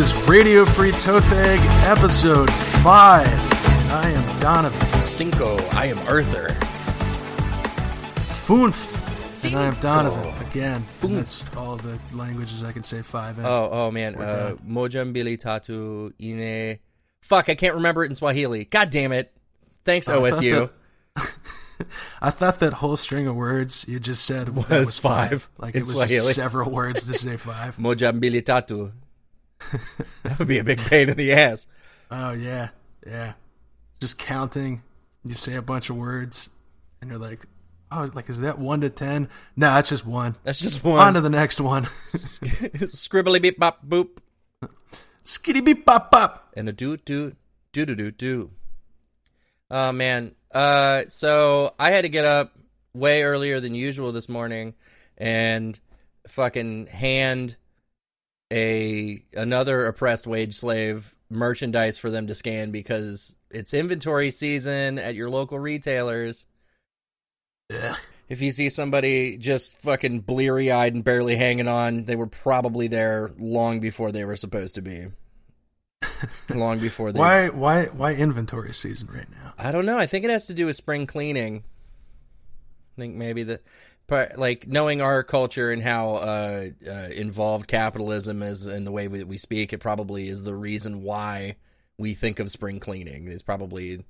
This is Radio Free Tothag, episode 5. I am Donovan. Cinco, I am Arthur. Foonf. And I am Donovan again. That's all the languages I can say five in. Oh, oh man. Uh. Mojambili Tatu Ine. Fuck, I can't remember it in Swahili. God damn it. Thanks, OSU. I thought that whole string of words you just said that Was five Like in it was Swahili. just several words to say five. Mojambili Tatu. that would be a big pain in the ass. Oh yeah, yeah. Just counting. You say a bunch of words, and you're like, "Oh, like is that one to ten? No, it's just one. That's just one. On to the next one. Scribbly beep bop boop. Skitty beep bop bop. and a do do do do do do. Oh man. Uh so I had to get up way earlier than usual this morning and fucking hand a another oppressed wage slave merchandise for them to scan because it's inventory season at your local retailers. Ugh. If you see somebody just fucking bleary eyed and barely hanging on, they were probably there long before they were supposed to be. long before they Why, why, why inventory season right now? I don't know. I think it has to do with spring cleaning. I think maybe the, like knowing our culture and how uh, uh, involved capitalism is in the way we, we speak, it probably is the reason why we think of spring cleaning. It's probably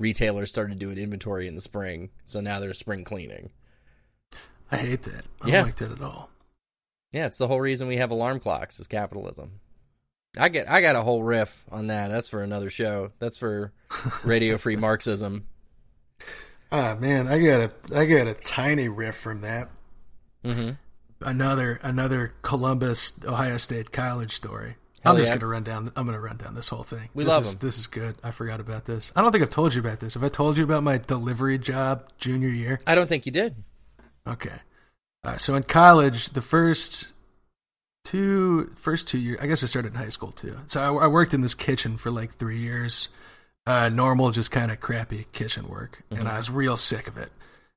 retailers started doing inventory in the spring, so now there's spring cleaning. I hate that. I Yeah. don't like that at all. Yeah, it's the whole reason we have alarm clocks is capitalism. I get I got a whole riff on that. That's for another show. That's for Radio Free Marxism. Ah man, I got a, I got a tiny riff from that. hmm Another, another Columbus, Ohio State College story. Hell I'm just yeah. gonna run down. I'm gonna run down this whole thing. We this love is. This is good. I forgot about this. I don't think I've told you about this. Have I told you about my delivery job junior year? I don't think you did. Okay. Uh, so in college, the first two first two years, I guess I started in high school too. So I, I worked in this kitchen for like three years, uh, normal, just kind of crappy kitchen work, and I was real sick of it.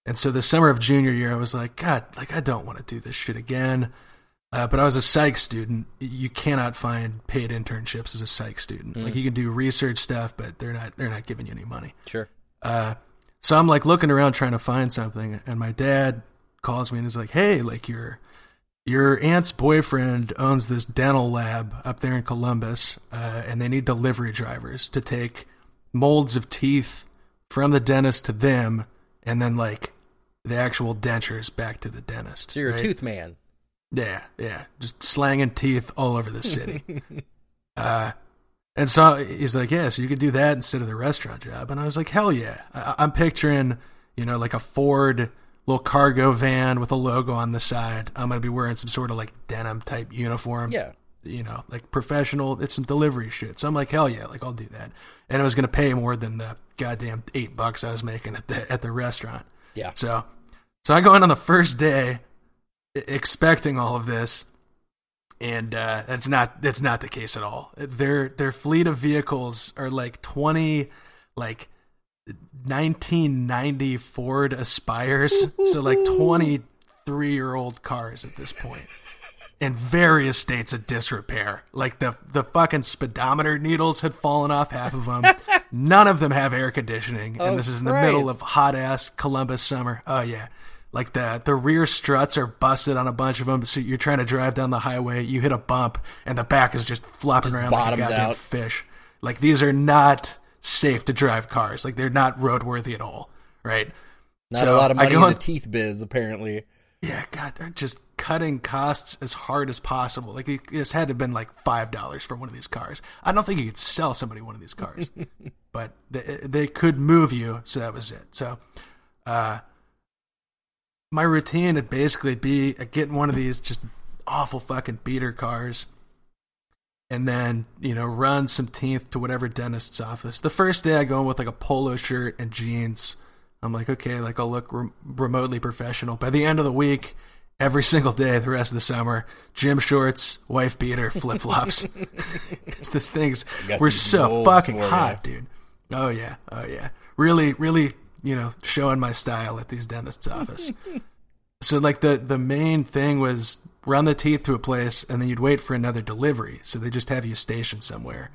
And so the summer of junior year, I was like, God, like I don't want to do this shit again. Uh, but I was a psych student. You cannot find paid internships as a psych student. Like you can do research stuff, but they're not they're not giving you any money. Sure. Uh, so I'm like looking around trying to find something, and my dad calls me and is like, "Hey, like your your aunt's boyfriend owns this dental lab up there in Columbus, uh, and they need delivery drivers to take molds of teeth from the dentist to them, and then like the actual dentures back to the dentist." So you're right? a tooth man. Yeah, yeah, just slanging teeth all over the city. uh, and so he's like, "Yeah, so you could do that instead of the restaurant job." And I was like, "Hell yeah!" I- I'm picturing, you know, like a Ford little cargo van with a logo on the side. I'm gonna be wearing some sort of like denim type uniform. Yeah. You know, like professional. It's some delivery shit. So I'm like, "Hell yeah!" Like I'll do that. And it was gonna pay more than the goddamn eight bucks I was making at the at the restaurant. Yeah. So, so I go in on the first day, expecting all of this, and uh, that's not that's not the case at all. Their their fleet of vehicles are like twenty, like 1990 Ford Aspires, so like 23 year old cars at this point. In various states of disrepair, like the the fucking speedometer needles had fallen off half of them. None of them have air conditioning, and Oh, this is in the middle of hot ass Columbus summer. Oh yeah, like the the rear struts are busted on a bunch of them. So you're trying to drive down the highway, you hit a bump, and the back is just flopping around like a goddamn out. fish. Like these are not safe to drive cars. Like they're not roadworthy at all. Right? Not So a lot of money in the teeth biz, apparently. Yeah, God, they're just cutting costs as hard as possible. Like this had to have been like five dollars for one of these cars. I don't think you could sell somebody one of these cars, but they, they could move you. So that was it. So, uh, my routine would basically be uh, getting one of these just awful fucking beater cars, and then you know run some teeth to whatever dentist's office. The first day I go in with like a polo shirt and jeans. I'm like, okay, like I'll look rem- remotely professional. By the end of the week, every single day, the rest of the summer, gym shorts, wife beater, flip flops. this thing's we're so fucking for ya. hot, dude. Oh yeah, oh yeah. Really, really, you know, showing my style at these dentists' office. so like the the main thing was run the teeth to a place, and then you'd wait for another delivery. So they just have you stationed somewhere.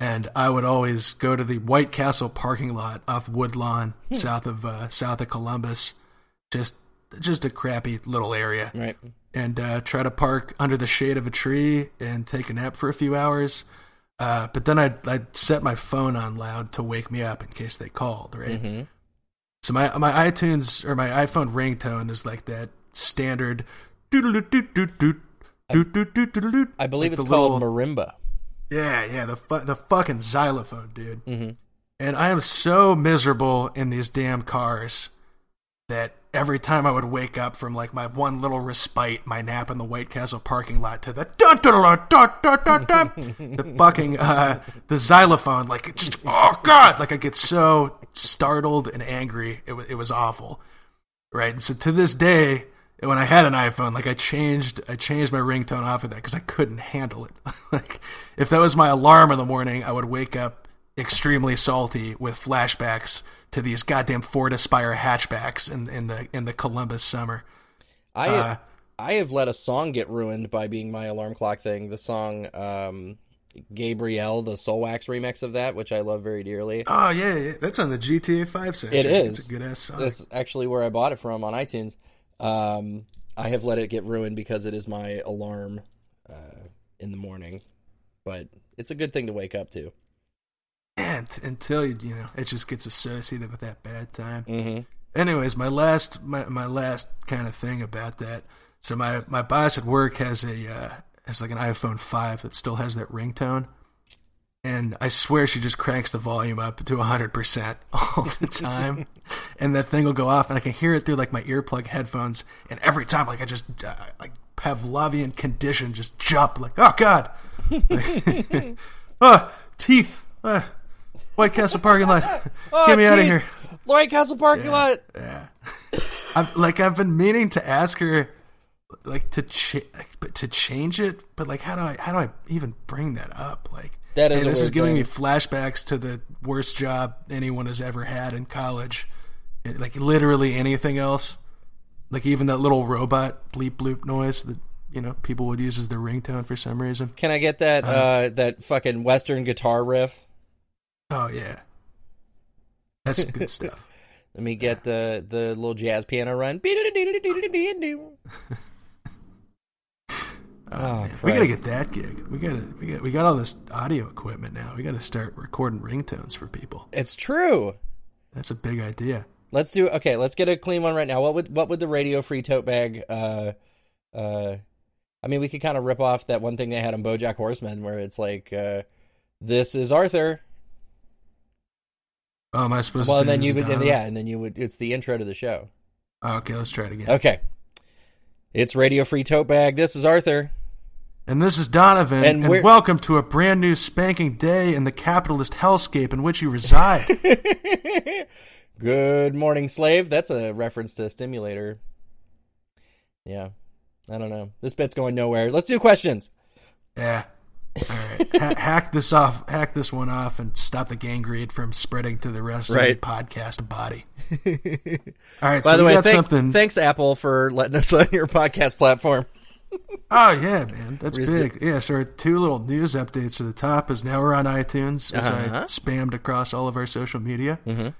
And I would always go to the White Castle parking lot off Woodlawn, south of uh, south of Columbus, just just a crappy little area, Right. and uh, try to park under the shade of a tree and take a nap for a few hours. Uh, but then I'd, I'd set my phone on loud to wake me up in case they called, right? hmm So my my iTunes or my iPhone ringtone is like that standard. doot-doot-doot-doot-doot, I believe like it's called little- marimba. yeah, yeah, the fu- the fucking xylophone, dude. hmm And I am so miserable in these damn cars that every time I would wake up from like my one little respite, my nap in the White Castle parking lot to the dun, dun, dun, dun, dun, dun, the fucking uh, the xylophone, like just oh god, like I get so startled and angry. It was it was awful, right? And so to this day. When I had an iPhone, like I changed, I changed my ringtone off of that because I couldn't handle it. like, if that was my alarm in the morning, I would wake up extremely salty with flashbacks to these goddamn Ford Aspire hatchbacks in, in the in the Columbus summer. I Uh, I have let a song get ruined by being my alarm clock thing. The song um, Gabrielle, the Soulwax remix of that, which I love very dearly. Oh yeah, yeah, that's on the GTA Five section. It It's a good ass song. That's actually where I bought it from on iTunes. Um, I have let it get ruined because it is my alarm uh, in the morning, but it's a good thing to wake up to. And until you you know it just gets associated with that bad time. Mm-hmm. Anyways, my last my, my last kind of thing about that. So my my boss at work has a uh, has like an iPhone five that still has that ringtone, and I swear she just cranks the volume up to hundred percent all the time, and that thing will go off, and I can hear it through like my earplug headphones, and every time like I just uh, like Pavlovian condition just jump like oh god, oh teeth. Uh, White Castle parking lot. Get me out of here. White Castle parking lot. Yeah. I've like I've been meaning to ask her like to cha- like, to change it, but like how do I how do I even bring that up? Like That is hey, this is giving me flashbacks to the worst job anyone has ever had in college. Like literally anything else. Like even that little robot bleep bloop noise that you know people would use as their ringtone for some reason. Can I get that uh, that fucking Western guitar riff? Oh yeah. That's some good stuff. Let me get the the little jazz piano run. Oh, Oh, we gotta get that gig. We gotta we got we got all this audio equipment now. We gotta start recording ringtones for people. It's true. That's a big idea. Let's do okay. Let's get a clean one right now. What would what would the radio free tote bag? Uh, uh, I mean, we could kind of rip off that one thing they had on BoJack Horseman, where it's like, uh, "This is Arthur." Oh, am I supposed Well, to and then you would, and yeah, and then you would. It's the intro to the show. Oh, okay, let's try it again. Okay, it's radio free tote bag. This is Arthur. And this is Donovan, And and, welcome to a brand new spanking day in the capitalist hellscape in which you reside. Good morning, slave. That's a reference to Stimulator. Yeah, I don't know. This bit's going nowhere. Let's do questions. yeah. All right. Ha- hack this off. Hack this one off, and stop the gangrene from spreading to the rest Right. of the podcast body. All right. By so the way, got thanks, something. thanks Apple for letting us on your podcast platform. Oh yeah, man, that's big. Yeah, so our two little news updates at the top is now we're on iTunes, as I Uh-huh. spammed across all of our social media, Mhm.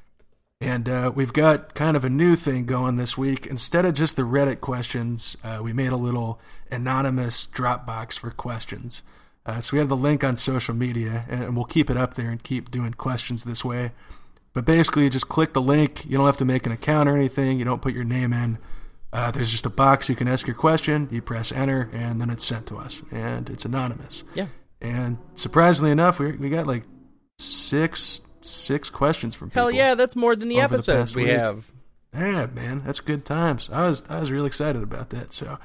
and uh, we've got kind of a new thing going this week. Instead of just the Reddit questions, uh, we made a little anonymous Dropbox for questions. Uh, so we have the link on social media, and we'll keep it up there and keep doing questions this way. But basically, you just click the link. You don't have to make an account or anything. You don't put your name in. Uh, there's just a box you can ask your question. You press enter, and then it's sent to us, and it's anonymous. Yeah. And surprisingly enough, we we got like six six questions from people. Hell yeah, that's more than the Over the we week. have. Yeah, man, that's good times. I was I was real excited about that. So,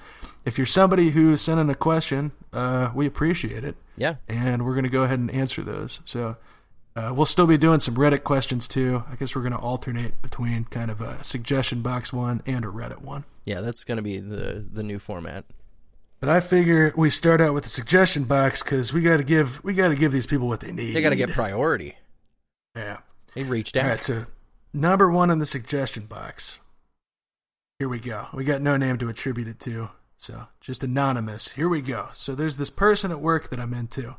if you're somebody who's sending a question, uh, we appreciate it, Yeah. and we're gonna go ahead and answer those. So. Uh, we'll still be doing some Reddit questions too. I guess we're going to alternate between kind of a suggestion box one and a Reddit one. Yeah, that's going to be the the new format. But I figure we start out with the suggestion box because we got to give we got to give these people what they need. They got to get priority. yeah. They reached out. All right, so number one in the suggestion box. Here we go. We got no name to attribute it to, So just anonymous. Here we go. So there's this person at work that I'm into,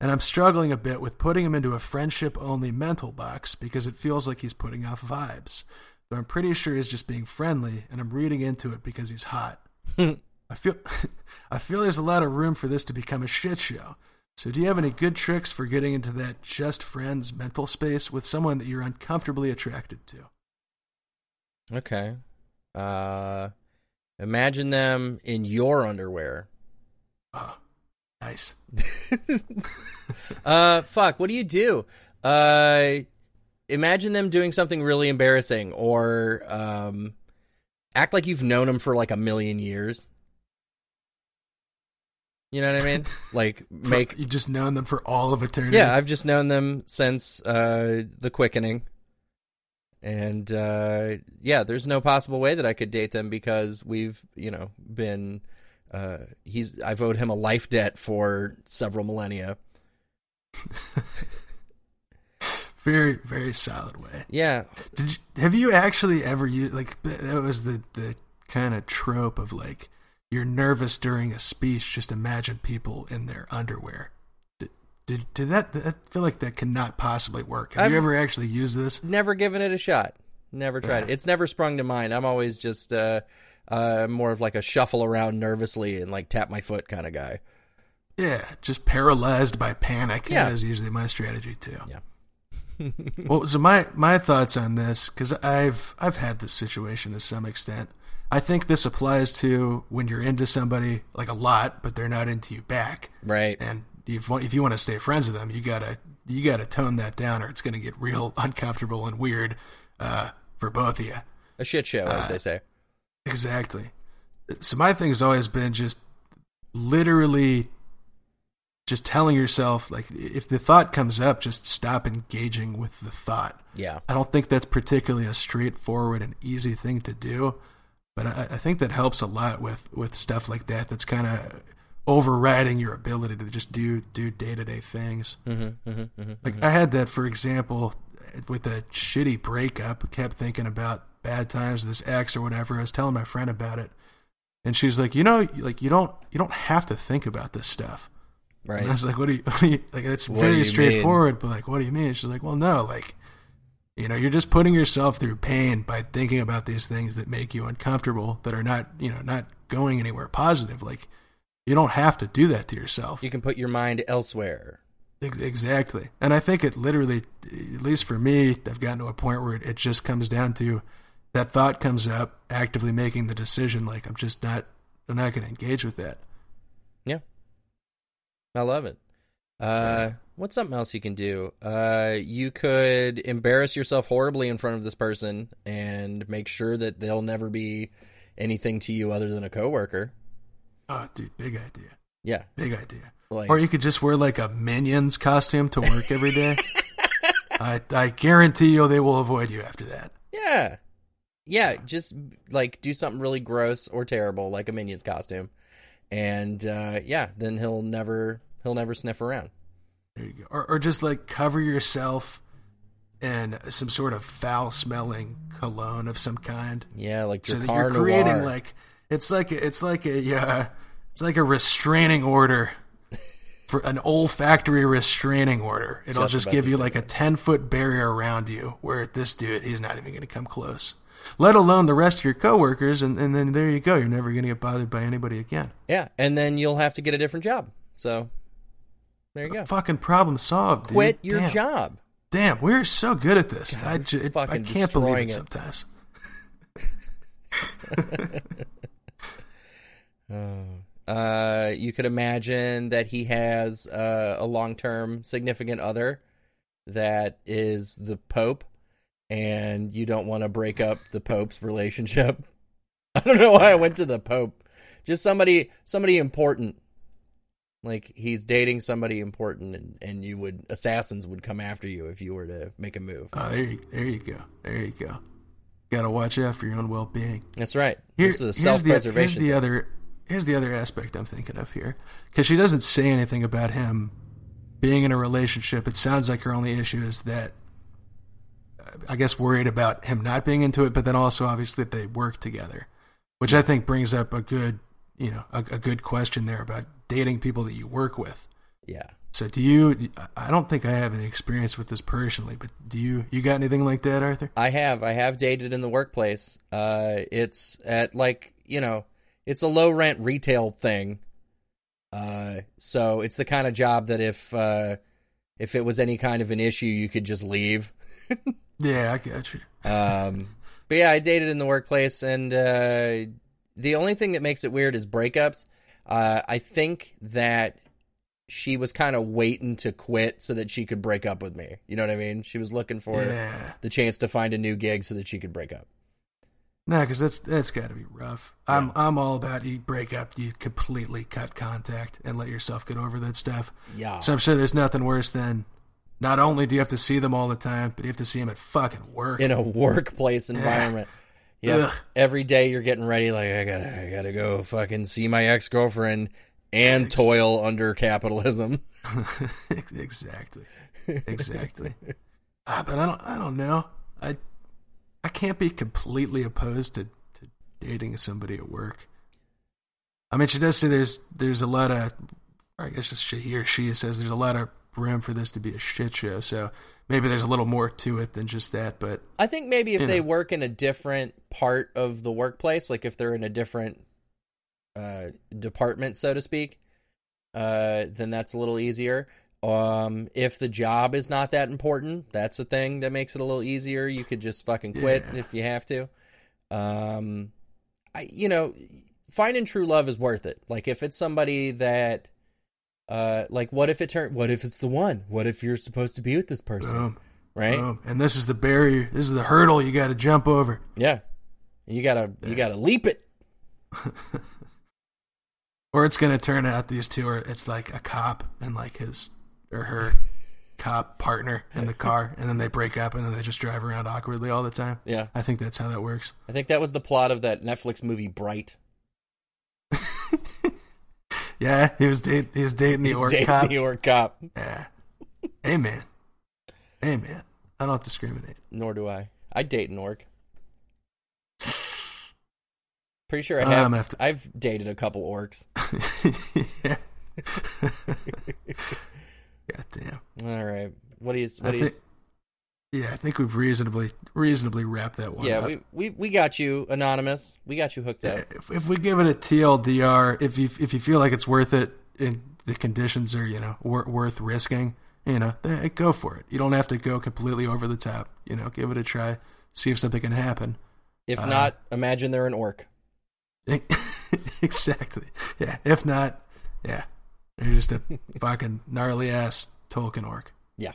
and I'm struggling a bit with putting him into a friendship only mental box because it feels like he's putting off vibes. Though I'm pretty sure he's just being friendly, and I'm reading into it because he's hot. I feel I feel there's a lot of room for this to become a shit show. So do you have any good tricks for getting into that just friends mental space with someone that you're uncomfortably attracted to? Okay. Uh, imagine them in your underwear. Oh, nice. uh, fuck. What do you do? Uh, imagine them doing something really embarrassing, or um, act like you've known them for like a million years. You know what I mean? Like make You've just known them for all of eternity. yeah. I've just known them since uh, the quickening, and uh, yeah, there's no possible way that I could date them because we've you know been. Uh, he's I've owed him a life debt for several millennia. very very solid way. Yeah, Did you, have you actually ever used like that was the the kind of trope of like you're nervous during a speech. Just imagine people in their underwear. Did did, that? I feel like that cannot possibly work. Have I've- you ever actually used this? never given it a shot. Never tried Yeah. it. It's never sprung to mind. I'm always just uh, uh, more of like a shuffle around nervously and like tap my foot kind of guy. Yeah, just paralyzed by panic. Yeah. That is usually my strategy too. Yeah. well, so my my thoughts on this because I've I've had this situation to some extent. I think this applies to when you're into somebody like a lot, but they're not into you back. Right. And if if you want to stay friends with them, you gotta you gotta tone that down, or it's gonna get real uncomfortable and weird uh, for both of you. A shit show, as they say. Exactly. So my thing has always been just literally just telling yourself like if the thought comes up, just stop engaging with the thought. Yeah. I don't think that's particularly a straightforward and easy thing to do, but I, I think that helps a lot with with stuff like that. That's kind of overriding your ability to just do do day to day things. Mm-hmm, mm-hmm, mm-hmm. Like I had that, for example, with a shitty breakup. Kept thinking about bad times, with this ex or whatever. I was telling my friend about it, and she's like, "You know, like you don't you don't have to think about this stuff." Right. And I was like, "What do you?" What do you like it's What very straightforward, but like, what do you mean? She's like, "Well, no, like." You know, you're just putting yourself through pain by thinking about these things that make you uncomfortable, that are not, you know, not going anywhere positive. Like, you don't have to do that to yourself. You can put your mind elsewhere. Exactly. And I think it literally, at least for me, I've gotten to a point where it, it just comes down to that thought comes up, actively making the decision, like, I'm just not, I'm not going to engage with that. Yeah. I love it. Uh, what's something else you can do? Uh, you could embarrass yourself horribly in front of this person and make sure that they'll never be anything to you other than a coworker. Oh, dude, big idea. Yeah. Big idea. Like, Or you could just wear like a Minions costume to work every day. I, I guarantee you they will avoid you after that. yeah. Yeah, just like do something really gross or terrible, like a Minions costume, and uh, yeah, then he'll never he'll never sniff around. There you go. Or, or just like cover yourself in some sort of foul smelling cologne of some kind. Yeah, like your so that you're creating noir. like it's like a, it's like a uh, it's like a restraining order for an olfactory restraining order. It'll Just just, give you like a ten foot barrier around you, where this dude he's not even going to come close. Let alone the rest of your coworkers, and, and then there you go. You're never going to get bothered by anybody again. yeah, and then you'll have to get a different job. So there you go. Fucking problem solved. dude. Quit your Damn. job. Damn, we're so good at this. I, ju- it- I fucking can't believe it it. sometimes. Oh. Uh, you could imagine that he has uh, a long-term significant other that is the Pope, and you don't want to break up the Pope's relationship. I don't know why I went to the Pope. Just somebody, somebody important. Like he's dating somebody important, and, and you would assassins would come after you if you were to make a move. Oh, there you, there you go. There you go. Got to watch out for your own well being. That's right. Here- this is here's the- self-preservation. Here's the other. Here's the other aspect I'm thinking of here, because she doesn't say anything about him being in a relationship. It sounds like her only issue is that, I guess, worried about him not being into it, but then also obviously that they work together, which I think brings up a good, you know a, a good question there about dating people that you work with. Yeah. So do you? I don't think I have any experience with this personally, but do you? You got anything like that, Arthur? I have. I have dated in the workplace. Uh, it's at like you know, it's a low rent retail thing. Uh, so it's the kind of job that if uh, if it was any kind of an issue, you could just leave. Yeah, I got you. Um, but yeah, I dated in the workplace, and uh, the only thing that makes it weird is breakups. Uh, I think that she was kind of waiting to quit so that she could break up with me. You know what I mean? She was looking for Yeah. the chance to find a new gig so that she could break up. No, because that's that's got to be rough. I'm I'm all about you break up, you completely cut contact and let yourself get over that stuff. Yeah. So I'm sure there's nothing worse than not only do you have to see them all the time, but you have to see them at fucking work. in a workplace environment. Yeah. Ugh. Every day you're getting ready like I gotta I gotta go fucking see my ex girlfriend and toil under capitalism. exactly, exactly. ah, but I don't I don't know. I I can't be completely opposed to, to dating somebody at work. I mean, she does say there's there's a lot of, I guess just she he or she says there's a lot of room for this to be a shit show. So maybe there's a little more to it than just that. But I think maybe if they know. work in a different part of the workplace, like if they're in a different uh, department, so to speak, uh, then that's a little easier. Um, if the job is not that important, that's a thing that makes it a little easier. You could just fucking quit Yeah. if you have to. Um, I, you know, finding true love is worth it. Like if it's somebody that, uh, like what if it turn, what if it's the one? What if you're supposed to be with this person, boom, right? boom, and this is the barrier. This is the hurdle you got to jump over. Yeah. And you gotta you gotta leap it. Or it's gonna turn out these two are it's like a cop and like his or her cop partner in the car, and then they break up, and then they just drive around awkwardly all the time. Yeah. I think that's how that works. I think that was the plot of that Netflix movie Bright. Yeah, he was date, he was dating the orc cop. the York cop. Yeah. Hey man. Hey man. I don't discriminate. Nor do I. I date an orc. Pretty sure I Uh, have. Have to- I've dated a couple orcs. yeah. God damn. All right. What? I What do you? think- Yeah, I think we've reasonably reasonably wrapped that one Yeah, up. we, we we got you anonymous. We got you hooked up. if, if we give it a TLDR, if you if you feel like it's worth it and the conditions are you know wor- worth risking, you know, go for it. You don't have to go completely over the top. You know, give it a try, see if something can happen. If uh, not, imagine they're an orc. exactly. Yeah. If not, yeah, you're just a fucking gnarly ass Tolkien orc. Yeah,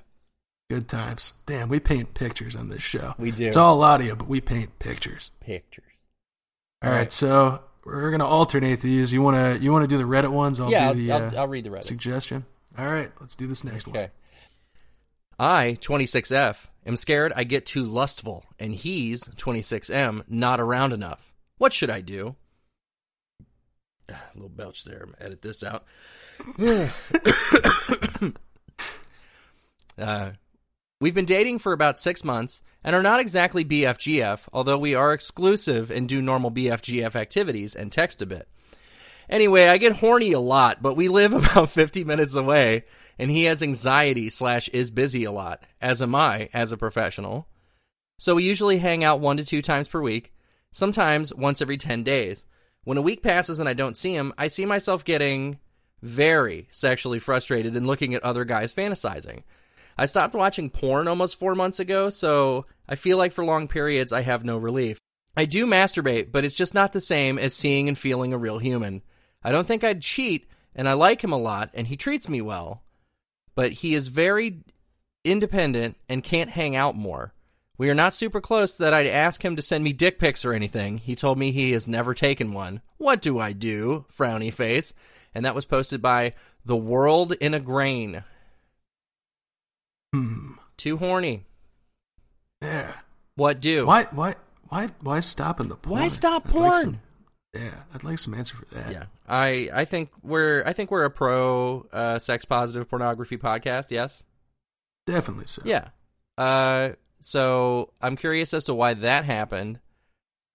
Good times. Damn, we paint pictures on this show. we do. It's all audio, but we paint pictures. pictures. All All right, right. so we're gonna alternate these. You wanna you wanna do the Reddit ones? I'll yeah, do the I'll, uh, I'll, read the Reddit. suggestion. All right, let's do this next one. Okay. I, 26F, am scared I get too lustful, and he's, 26M, not around enough. What should I do? A little belch there. Edit this out. uh, we've been dating for about six months and are not exactly BFGF, although we are exclusive and do normal BFGF activities and text a bit. Anyway, I get horny a lot, but we live about 50 minutes away, and he has anxiety slash is busy a lot, as am I as a professional. So we usually hang out one to two times per week, sometimes once every 10 days. When a week passes and I don't see him, I see myself getting very sexually frustrated and looking at other guys fantasizing. I stopped watching porn almost four months ago, so I feel like for long periods I have no relief. I do masturbate, but it's just not the same as seeing and feeling a real human. I don't think I'd cheat, and I like him a lot, and he treats me well. But he is very independent and can't hang out more. We are not super close that I'd ask him to send me dick pics or anything. He told me he has never taken one. What do I do? Frowny face. And that was posted by The World in a Grain. Hmm. Too horny. Yeah. What do? Why? Why? Why? Why stop in the porn? Why stop I'd like porn? some- yeah, I'd like some answer for that. yeah, I I think we're I think we're a pro uh, sex positive pornography podcast. Yes. definitely so. Yeah. Uh, so I'm curious as to why that happened.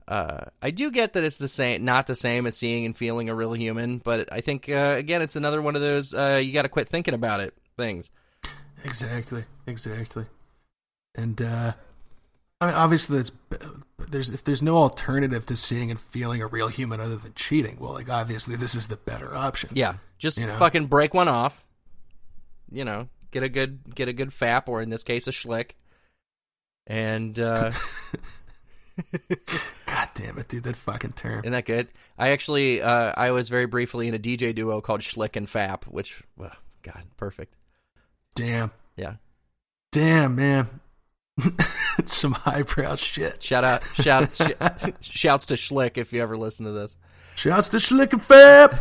uh, I do get that it's the same, not the same as seeing and feeling a real human, but I think uh, again, it's another one of those uh, you got to quit thinking about it things. Exactly, exactly. And uh, I mean, obviously, it's there's if there's no alternative to seeing and feeling a real human other than cheating. Well, like obviously, this is the better option. Yeah, just You know? fucking break one off. You know, get a good get a good fap, or in this case, a schlick, and uh, God damn it, dude, that fucking term. isn't that good? I actually uh, I was very briefly in a DJ duo called Schlick and Fap, which well, God, perfect. Damn, Yeah. damn, man. Some highbrow shit. Shout out, shout, sh- shouts to Schlick if you ever listen to this. Shouts to Schlick and Fab.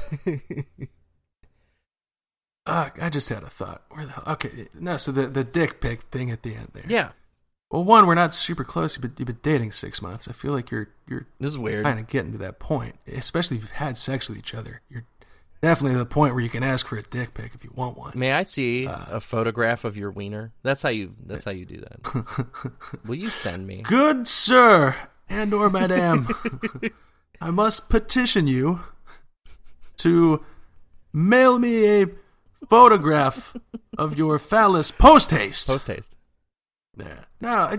uh, I just had a thought. Where the hell? Okay, no. So the the dick pic thing at the end there. Yeah, Well, one, we're not super close. You've been, you've been dating six months. I feel like you're you're this is weird. kind of getting to that point, especially if you've had sex with each other. You're definitely to the point where you can ask for a dick pic if you want one. May I see Uh, a photograph of your wiener? That's how you. That's how you do that. Will you send me? Good sir and or madam, I must petition you to mail me a photograph of your phallus post haste. Post haste. Yeah. No,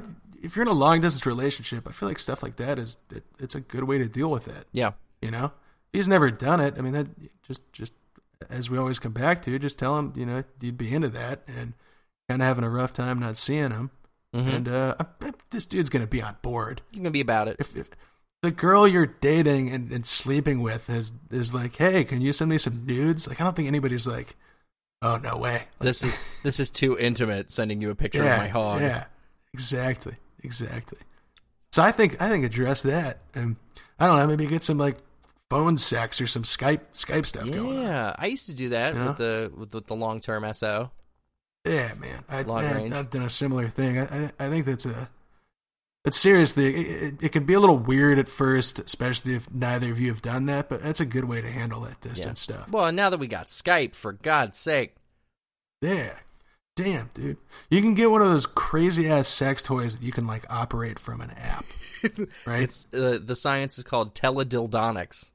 if you're in a long distance relationship, I feel like stuff like that is it, it's a good way to deal with it. Yeah. You know, he's never done it. I mean, that just just as we always come back to, just tell him you know you'd be into that and kind of having a rough time not seeing him. hmm And uh, this dude's gonna be on board. You can be about it. If, if the girl you're dating and, and sleeping with is is like, hey, can you send me some nudes? Like, I don't think anybody's like, oh no way. This is this is too intimate. Sending you a picture yeah, of my hog. Yeah, exactly, exactly. So I think I think address that, and I don't know, maybe get some like phone sex or some Skype Skype stuff going. Yeah, I used to do that You know? with the with, with the long term SO. Yeah, man, I, Long I, range. I've done a similar thing. I I, I think that's a. It's seriously, it, it, it can be a little weird at first, especially if neither of you have done that. But that's a good way to handle that distance stuff. Well, now that we got Skype, for God's sake, Yeah. Damn, dude. You can get one of those crazy ass sex toys that you can like operate from an app. Right? it's uh, the science is called teledildonics.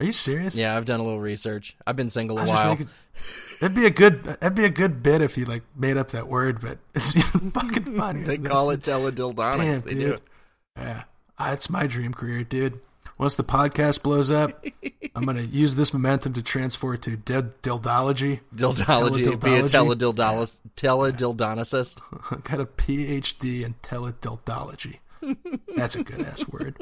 Are you serious? Yeah, I've done a little research. I've been single a while. making- that'd be a good that'd be a good bit if you like made up that word, but it's even fucking funny. They call it teledildonics. Damn, they dude. do. Yeah. Ah, it's my dream career, dude. Once the podcast blows up, I'm gonna use this momentum to transfer it to dead dildology. Dildology. Be a Teledildology? teledildologist. Teledildonicist. I got a PhD in teledildology. That's a good ass word.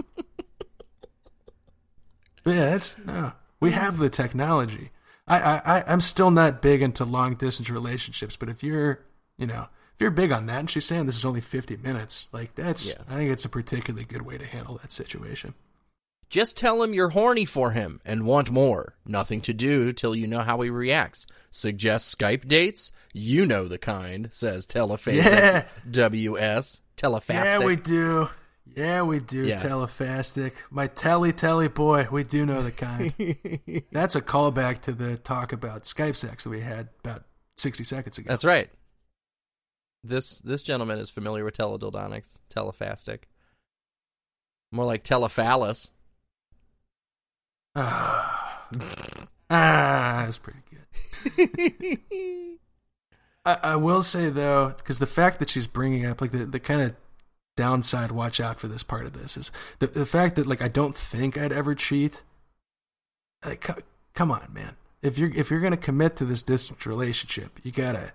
Yeah, no. We have the technology. I, I, I'm still not big into long distance relationships, but if you're you know, if you're big on that and she's saying this is only fifty minutes, like that's Yeah. I think it's a particularly good way to handle that situation. Just tell him you're horny for him and want more. Nothing to do till you know how he reacts. Suggest Skype dates? You know the kind, says Telephasic Yeah. WS. Telefastic. Yeah, we do. Yeah, we do. Yeah. Telefastic. My telly telly boy, we do know the kind. That's a callback to the talk about Skype sex that we had about sixty seconds ago. That's right. This this gentleman is familiar with teledildonics, telefastic. More like telephallus. Ah, ah, that's pretty good. I, I will say though, because the fact that she's bringing up like the, the kind of downside, watch out for this part of this is the the fact that like I don't think I'd ever cheat. Like, co- come on, man. If you're if you're gonna commit to this distant relationship, you gotta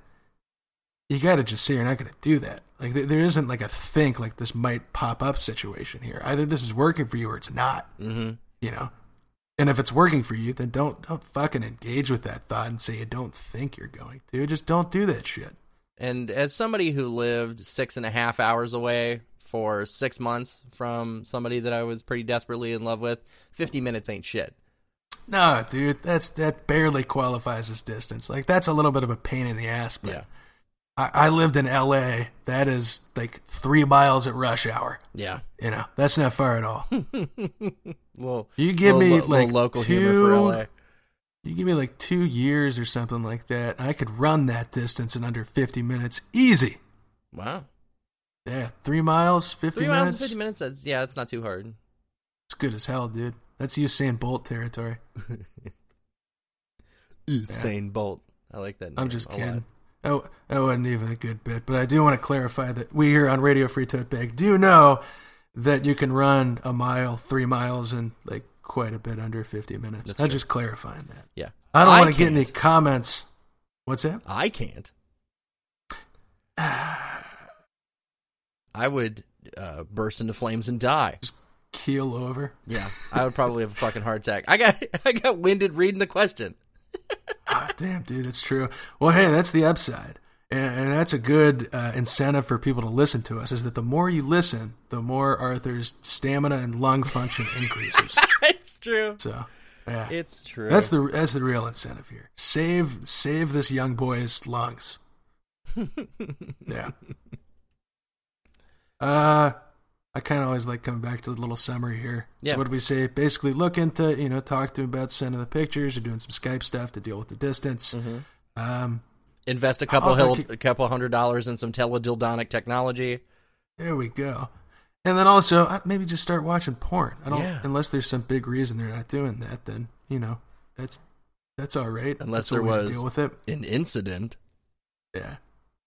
you gotta just say you're not gonna do that. Like there, there isn't like a think like this might pop up situation here. Either this is working for you or it's not hmm you know and if it's working for you then don't don't fucking engage with that thought and say you don't think you're going to just don't do that shit And as somebody who lived six and a half hours away for six months from somebody that I was pretty desperately in love with, 50 minutes ain't shit. no dude that's that barely qualifies as distance like that's a little bit of a pain in the ass but Yeah. I, I lived in la that is like three miles at rush hour Yeah. you know that's not far at all Well, you give me like local two, humor for LA. You give me like two years or something like that i could run that distance in under 50 minutes easy Wow. Yeah, three miles, fifty Three minutes. miles and fifty minutes. That's yeah, that's not too hard. It's good as hell, dude. That's Usain Bolt territory. Usain Bolt. I like that. Name. I'm just kidding. Oh, that wasn't even a good bit, but I do want to clarify that we here on Radio Free Tote Bag do know that you can run a mile, three miles in like quite a bit under 50 minutes. That's I'm true. just clarifying that. Yeah, I don't want to get any comments. What's that? I can't. I would uh, burst into flames and die. Just keel over. Yeah, I would probably have a fucking heart attack. I got I got winded reading the question. Ah, damn, dude, that's true. Well, hey, that's the upside. And, that's a good uh, incentive for people to listen to us is that the more you listen, the more Arthur's stamina and lung function increases. it's true. So, yeah. It's true. That's the that's the real incentive here. Save save this young boy's lungs. yeah. Uh I kind of always like coming back to the little summary here. Yeah. So what do we say? Basically, look into you know talk to him about sending the pictures or doing some Skype stuff to deal with the distance. Mm-hmm. Um, invest a couple hill, a couple hundred dollars in some teledildonic technology. there we go. And then also uh, maybe just start watching porn. I don't Yeah. unless there's some big reason they're not doing that. Then you know that's that's all right. Unless That's there was- deal with it. An incident. Yeah.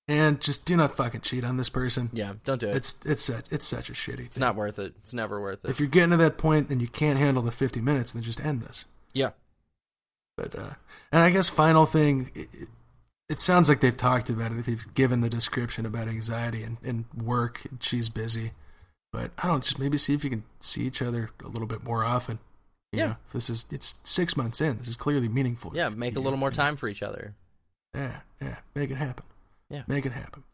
And just do not fucking cheat on this person. Yeah, don't do it. It's, It's it's such it's such a shitty. Thing. It's not worth it. It's never worth it. If you're getting to that point and you can't handle the 50 minutes, then just end this. yeah. But uh, and I guess final thing, it, sounds like they've talked about it. They've given the description about anxiety and, and work, and she's busy. But I don't just maybe see if you can see each other a little bit more often. You Yeah. know, this is it's six months in. This is clearly meaningful. Yeah, make a little more time for each other. Yeah, yeah, make it happen. Yeah. make it happen.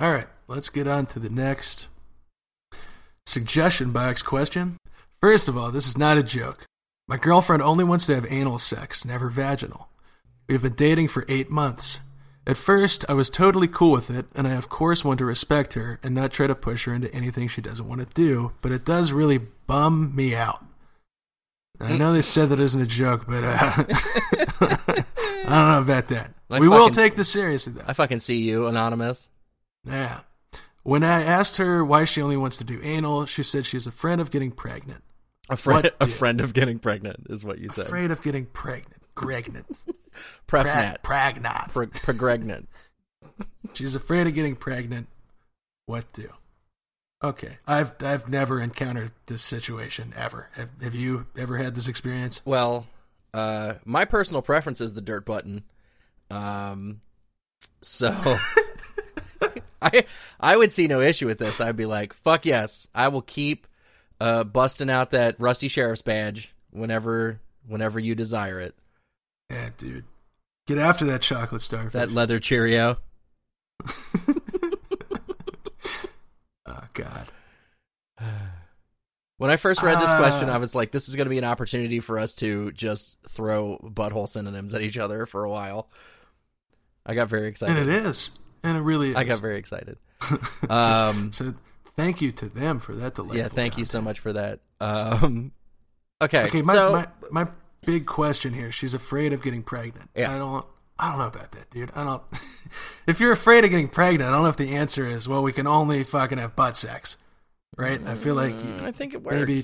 All right, let's get on to the next suggestion box question. First of all, this is not a joke. My girlfriend only wants to have anal sex, never vaginal. We've been dating for eight months. At first, I was totally cool with it, and I of course want to respect her and not try to push her into anything she doesn't want to do, but it does really bum me out. I know they said that isn't a joke, but uh, I don't know about that. I we will take this seriously, though. I fucking see you, anonymous. Yeah. When I asked her why she only wants to do anal, she said she's a friend of getting pregnant. A friend, What a did- friend of getting pregnant is what you said. Afraid of getting pregnant. Pregnant. Prefnet, Pregnant. Pregnant. She's afraid of getting pregnant. What do? Okay. I've I've never encountered this situation ever. Have, have you ever had this experience? Well, uh, my personal preference is the dirt button. Um, so I I would see no issue with this. I'd be like, fuck yes, I will keep uh, busting out that rusty sheriff's badge whenever whenever you desire it. Dude. Get after that chocolate starfish. That leather Cheerio. oh God. When I first read this question, Ah. I was like, this is going to be an opportunity for us to just throw butthole synonyms at each other for a while. I got very excited. And it is. And it really is. I got very excited. Um, so thank you to them for that delightful yeah, thank you so much for that. Um, okay, Okay, my, so my my big question here. She's afraid of getting pregnant. Yeah. I don't I don't know about that, dude. I don't if you're afraid of getting pregnant, I don't know if the answer is well we can only fucking have butt sex. Right? I feel like Mm, I think it works. maybe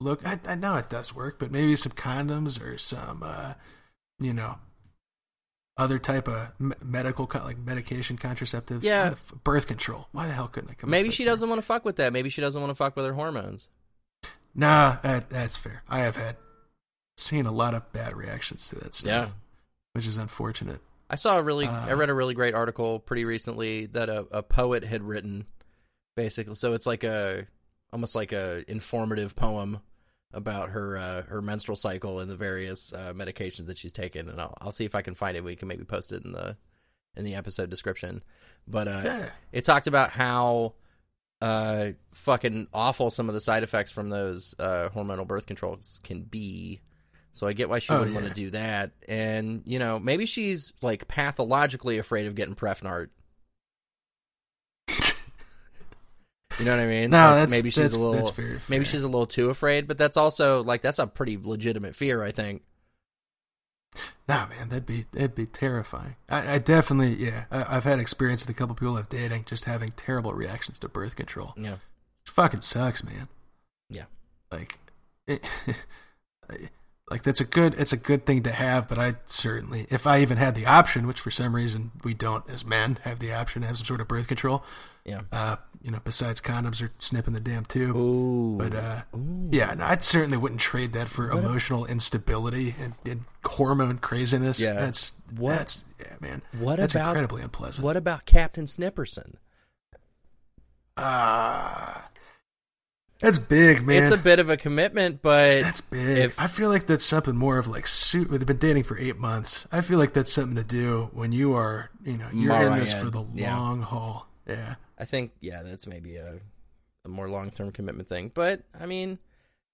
look I, I know it does work, but maybe some condoms or some uh you know other type of me- medical like medication contraceptives Yeah. F- birth control why the hell couldn't I come maybe she doesn't want to fuck with that. Maybe she doesn't want to fuck with her hormones. Nah, that, that's fair. I have had seen a lot of bad reactions to that stuff. Yeah. Which is unfortunate. I saw a really, Uh, I read a really great article pretty recently that a, a poet had written, basically. So it's like a, almost like a informative poem about her uh, her menstrual cycle and the various uh, medications that she's taken, and I'll I'll see if I can find it. We can maybe post it in the in the episode description. But uh, Yeah. it talked about how uh fucking awful some of the side effects from those uh hormonal birth controls can be so i get why she Oh, wouldn't yeah. want to do that and you know maybe she's like pathologically afraid of getting prefnart you know what i mean No, Like, that's maybe she's that's, a little maybe she's a little too afraid but that's also like that's a pretty legitimate fear i think No, man, that'd be that'd be terrifying. I, I definitely, yeah, I, I've had experience with a couple people I've dating just having terrible reactions to birth control. Yeah. It fucking sucks, man. Yeah. Like, it, like that's a good it's a good thing to have. But I certainly, if I even had the option, which for some reason we don't as men have the option to have some sort of birth control, Yeah. uh, you know, besides condoms or snipping the damn tube. Ooh. But uh, yeah, no, I certainly wouldn't trade that for emotional instability and, and hormone craziness. Yeah. that's What- That's yeah, man. What that's about- incredibly unpleasant. what about Captain Snipperson? Ah, that's big, man. It's a bit of a commitment, but that's big. if- I feel like that's something more of like suit. They've been dating for eight months. I feel like that's something to do when you are, you know, you're in this for the yeah. long haul. Yeah. I think yeah, that's maybe a, a more long term commitment thing. But I mean,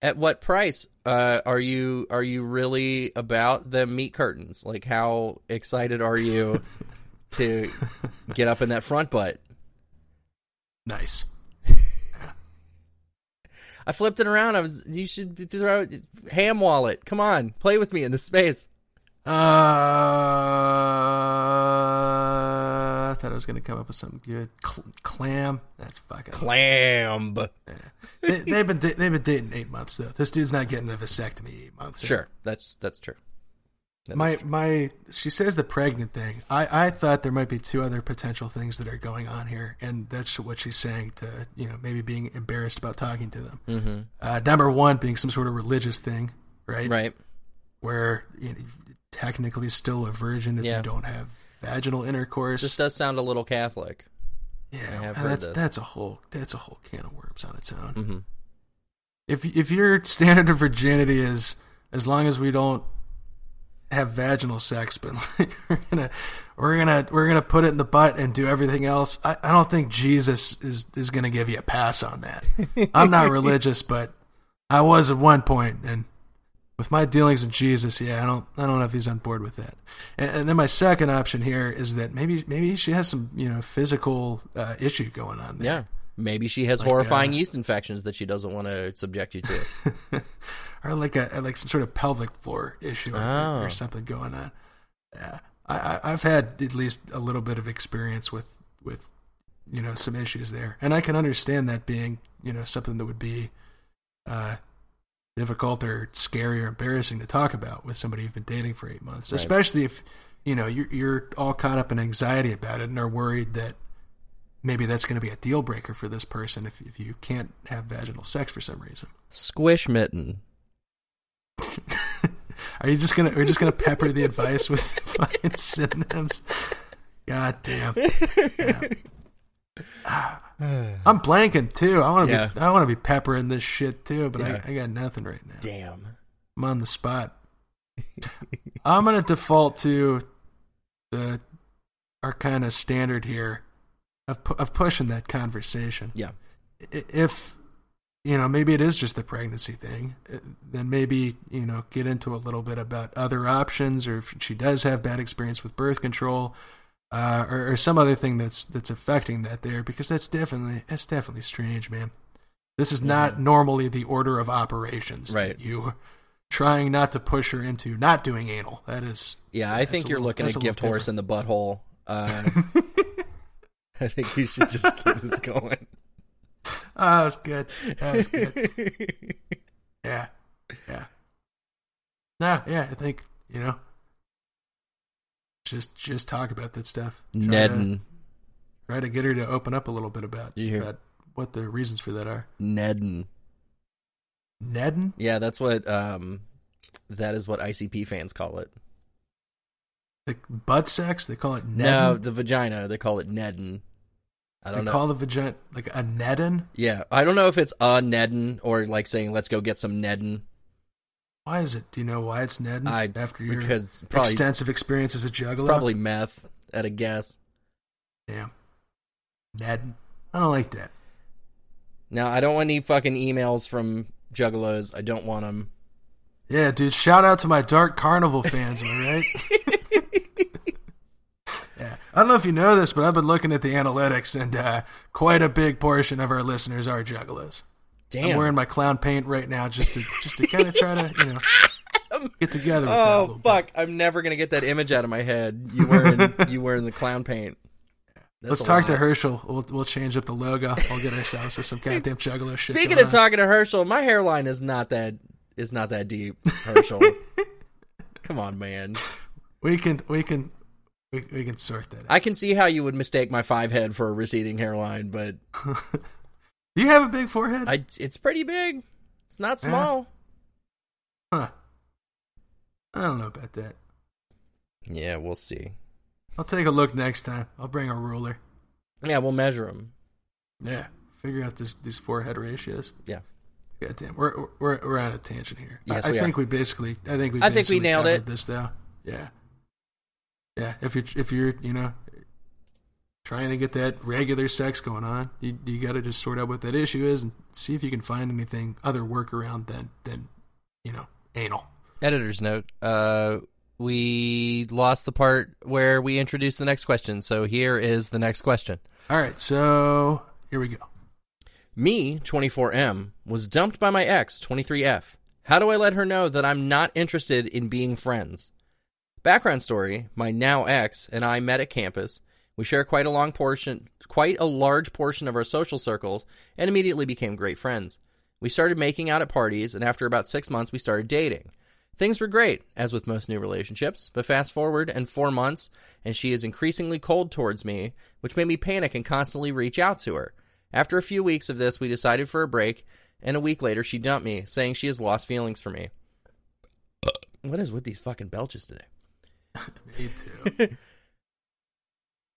at what price uh, are you are you really about the meat curtains? Like, how excited are you to get up in that front butt? Nice. I flipped it around. I was you should throw ham wallet. Come on, play with me in this space. Uh, I thought I was going to come up with something good. Cl- clam. That's fucking. Clamb. they, they've been da- they've been dating eight months though. This dude's not getting a vasectomy eight months. Sure, that's that's true. That My my she says the pregnant thing. I I thought there might be two other potential things that are going on here, and that's what she's saying to you know maybe being embarrassed about talking to them. Mm-hmm. Uh, number one being some sort of religious thing, right? Right. Where you know, technically still a virgin if Yeah. you don't have vaginal intercourse. This does sound a little Catholic. yeah, uh, that's that's a whole that's a whole can of worms on its own. Mm-hmm. if if your standard of virginity is as long as we don't have vaginal sex, but like, we're gonna we're gonna we're gonna put it in the butt and do everything else. I, I don't think Jesus is is gonna give you a pass on that. I'm not religious, but I was at one point, and with my dealings with Jesus, yeah, I don't I don't know if he's on board with that. And, and then my second option here is that maybe maybe she has some you know physical uh, issue going on there. Yeah. Maybe she has Like, horrifying uh, yeast infections that she doesn't want to subject you to. or like a like some sort of pelvic floor issue or, Oh. or something going on. Yeah, I, I I've had at least a little bit of experience with with you know some issues there, and I can understand that being you know something that would be uh, difficult or scary or embarrassing to talk about with somebody you've been dating for eight months, Right. especially if you know you're you're all caught up in anxiety about it and are worried that maybe that's going to be a deal breaker for this person if if you can't have vaginal sex for some reason. Squish mitten. Are you just gonna? Are you just gonna pepper the advice with fucking synonyms? God damn. Yeah. Ah. I'm blanking too. I want to Yeah. be. I want to be peppering this shit too, but Yeah. I, I got nothing right now. Damn. I'm on the spot. I'm gonna default to the our kind of standard here of of pushing that conversation. Yeah. If you know, maybe it is just the pregnancy thing. uh, Then maybe you know, get into a little bit about other options, or if she does have bad experience with birth control, uh, or, or some other thing that's that's affecting that there, because that's definitely that's definitely strange, man. This is not normally the order of operations. Right. you trying not to push her into not doing anal. That is Yeah, I think you're little- looking at a gift horse in the butthole. Uh, I think you should just keep this going. Oh, that was good. That was good. yeah. Yeah. No, yeah, I think, you know, just just talk about that stuff. Try to, Nedden. try to get her to open up a little bit about, about what the reasons for that are. Nedden. Nedden? Yeah, that's what um that is what ICP fans call it. The butt sex? They call it Nedden? No, the vagina, they call it Nedden. I don't know. call the vagina like a Nedden? yeah, I don't know if it's a Nedden or like saying let's go get some Nedden. Why is it? Do you know why it's Nedden? I After your because probably extensive experience as a juggalo? probably meth at a guess. Yeah, Nedden. I don't like that. Now, I don't want any fucking emails from juggalos. I don't want them. Yeah, dude. Shout out to my Dark Carnival fans, am I right? yeah. I don't know if you know this, but I've been looking at the analytics, and uh, quite a big portion of our listeners are juggalos. Damn. I'm wearing my clown paint right now just to just to kind of try to, you know, Get together. With that a Oh little bit. fuck! I'm never gonna get that image out of my head. You wearing you wearing the clown paint. That's Let's talk to. Herschel. We'll we'll change up the logo. We'll get ourselves to some goddamn juggalo shit. Speaking of talking to Herschel, my hairline is not that is not that deep. Herschel, come on, man. we can we can we, we can sort that. out. I can see how you would mistake my five head for a receding hairline, but Do you have a big forehead? I it's pretty big. It's not small. huh. I don't know about that. Yeah, we'll see. I'll take a look next time. I'll bring a ruler. Yeah, we'll measure them. Yeah, figure out this these forehead ratios. Yeah. Goddamn, we're we're we're on a tangent here. Yes, I, I we think are. we basically. I think we. I think we nailed it. This though. Yeah. Yeah. If you're if you're you know trying to get that regular sex going on, you you got to just sort out what that issue is and see if you can find anything other workaround than than you know anal. Editor's note. Uh, we lost the part where we introduced the next question, so here is the next question. All right, so here we go. Me, 24M, was dumped by my ex, 23F. How do I let her know that I'm not interested in being friends? Background story: My now ex and I met at campus. We share quite a long portion, quite a large portion of our social circles, and immediately became great friends. We started making out at parties, and after about six months, we started dating. Things were great, as with most new relationships, but fast forward and four months, and she is increasingly cold towards me, which made me panic and constantly reach out to her. After a few weeks of this, we decided for a break, and a week later, she dumped me, saying she has lost feelings for me. What is with these fucking belches today? Me too.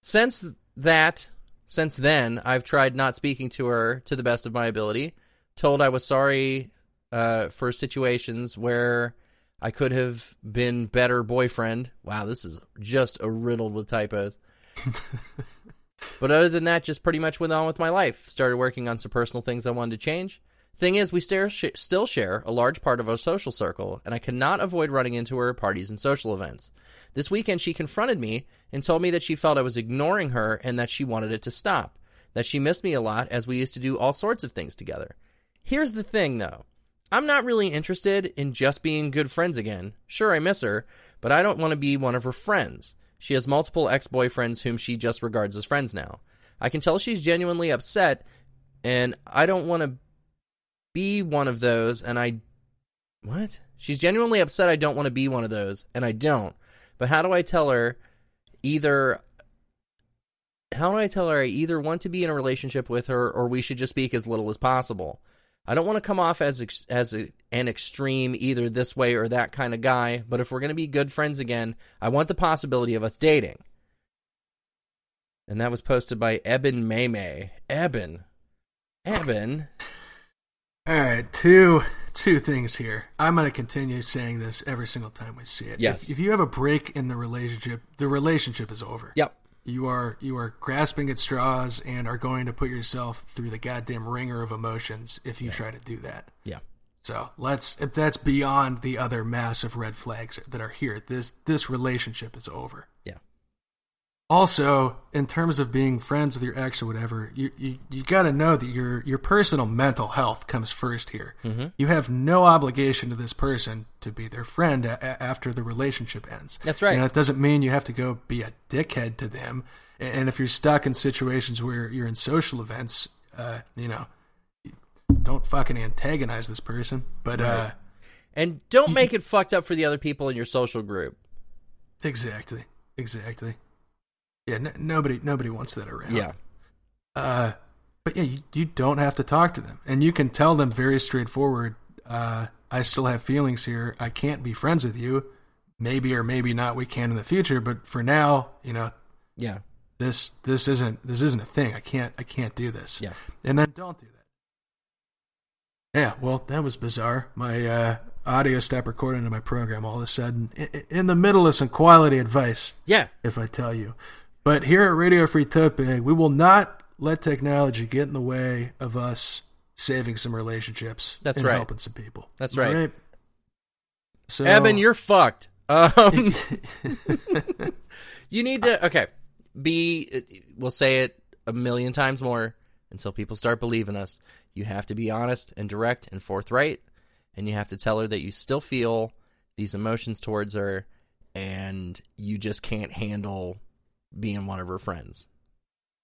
Since that, since then, I've tried not speaking to her to the best of my ability. Told I was sorry uh, for situations where I could have been better boyfriend. Wow, this is just a riddled with typos. but other than that, just pretty much went on with my life. Started working on some personal things I wanted to change. Thing is, we still share a large part of our social circle, and I cannot avoid running into her at parties and social events. This weekend, she confronted me and told me that she felt I was ignoring her and that she wanted it to stop. That she missed me a lot as we used to do all sorts of things together. Here's the thing, though. I'm not really interested in just being good friends again. Sure, I miss her, but I don't want to be one of her friends. She has multiple ex boyfriends whom she just regards as friends now. I can tell she's genuinely upset, and I don't want to be one of those, and I. What? She's genuinely upset I don't want to be one of those, and I don't. But how do I tell her either. How do I tell her I either want to be in a relationship with her or we should just speak as little as possible? I don't want to come off as ex- as a, an extreme either this way or that kind of guy, but if we're going to be good friends again, I want the possibility of us dating. And that was posted by Eben Maymay. Eben. Eben. All right, two two things here. I'm going to continue saying this every single time we see it. Yes. If, if you have a break in the relationship, the relationship is over. Yep. You are you are grasping at straws and are going to put yourself through the goddamn ringer of emotions if you try to do that. Yeah. So let's if that's beyond the other massive red flags that are here. This this relationship is over. Yeah. Also, in terms of being friends with your ex or whatever, you you, you got to know that your your personal mental health comes first here. Mm-hmm. You have no obligation to this person to be their friend a- after the relationship ends. That's right. You know, it doesn't mean you have to go be a dickhead to them. And if you're stuck in situations where you're in social events, uh, you know, don't fucking antagonize this person. But uh, And don't make it fucked up for the other people in your social group. exactly, exactly. Yeah, n- nobody nobody wants that around. Yeah. Uh, but yeah, you, you don't have to talk to them, and you can tell them very straightforward. Uh, I still have feelings here. I can't be friends with you. Maybe or maybe not. We can in the future, but for now, you know, Yeah. this this isn't this isn't a thing. I can't I can't do this. Yeah. and then don't do that. Yeah, well, that was bizarre. My uh, audio stopped recording to my program all of a sudden in the middle of some quality advice Yeah. if I tell you. But here at Radio Free Topic, we will not let technology get in the way of us saving some relationships. That's and right. Helping some people. That's I right. So, Eben, you're fucked. Um, you need to okay. Be we'll say it a million times more until people start believing us. You have to be honest and direct and forthright, and you have to tell her that you still feel these emotions towards her, and you just can't handle being one of her friends.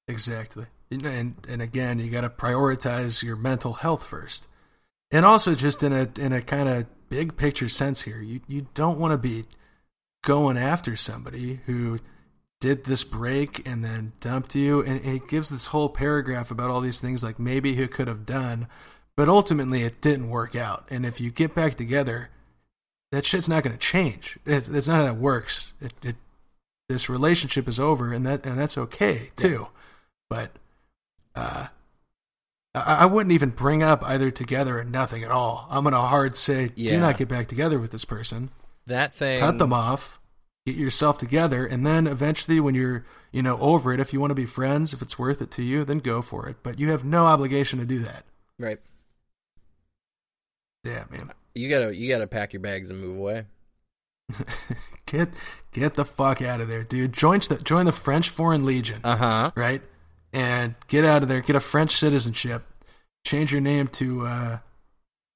Exactly. And and again, you got to prioritize your mental health first. And also just in a in a kind of big picture sense here, you you don't want to be going after somebody who did this break and then dumped you and it gives this whole paragraph about all these things like maybe he could have done, but ultimately it didn't work out. And if you get back together, that shit's not going to change. It's, it's not how that works. It, it this relationship is over and that and that's okay too. But uh I, I wouldn't even bring up either together or nothing at all. I'm gonna hard say Yeah. do not get back together with this person. That thing. Cut them off, get yourself together, and then eventually when you're you know over it, if you want to be friends, if it's worth it to you, then go for it. But you have no obligation to do that. Right. Yeah, man. You gotta you gotta pack your bags and move away. Get get the fuck out of there, dude. Join the join the French Foreign Legion. Uh huh. right? And get out of there. Get a French citizenship. Change your name to. uh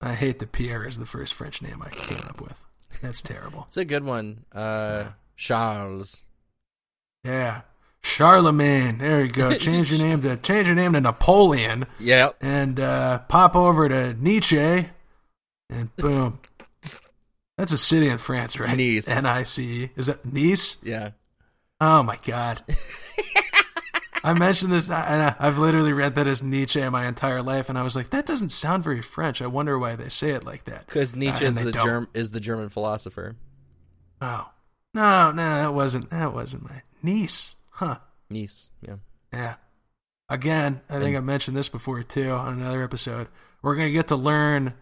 I hate that Pierre is the first French name I came up with. That's terrible. It's a good one. Uh, Charles. Yeah, Charlemagne. There you go. Change your name to change your name to Napoleon, Yep. and uh pop over to Nietzsche, and boom. That's a city in France, right? Nice. N I C E. Is that Nice? Yeah. Oh my god. I mentioned this, and I've literally read that as Nietzsche my entire life, and I was like, that doesn't sound very French. I wonder why they say it like that. Because Nietzsche Uh, is the germ is the German philosopher. Oh no, no, that wasn't that wasn't my niece, huh? Nice. Yeah. Yeah. Again, I think I mentioned this before too on another episode. We're gonna get to learn.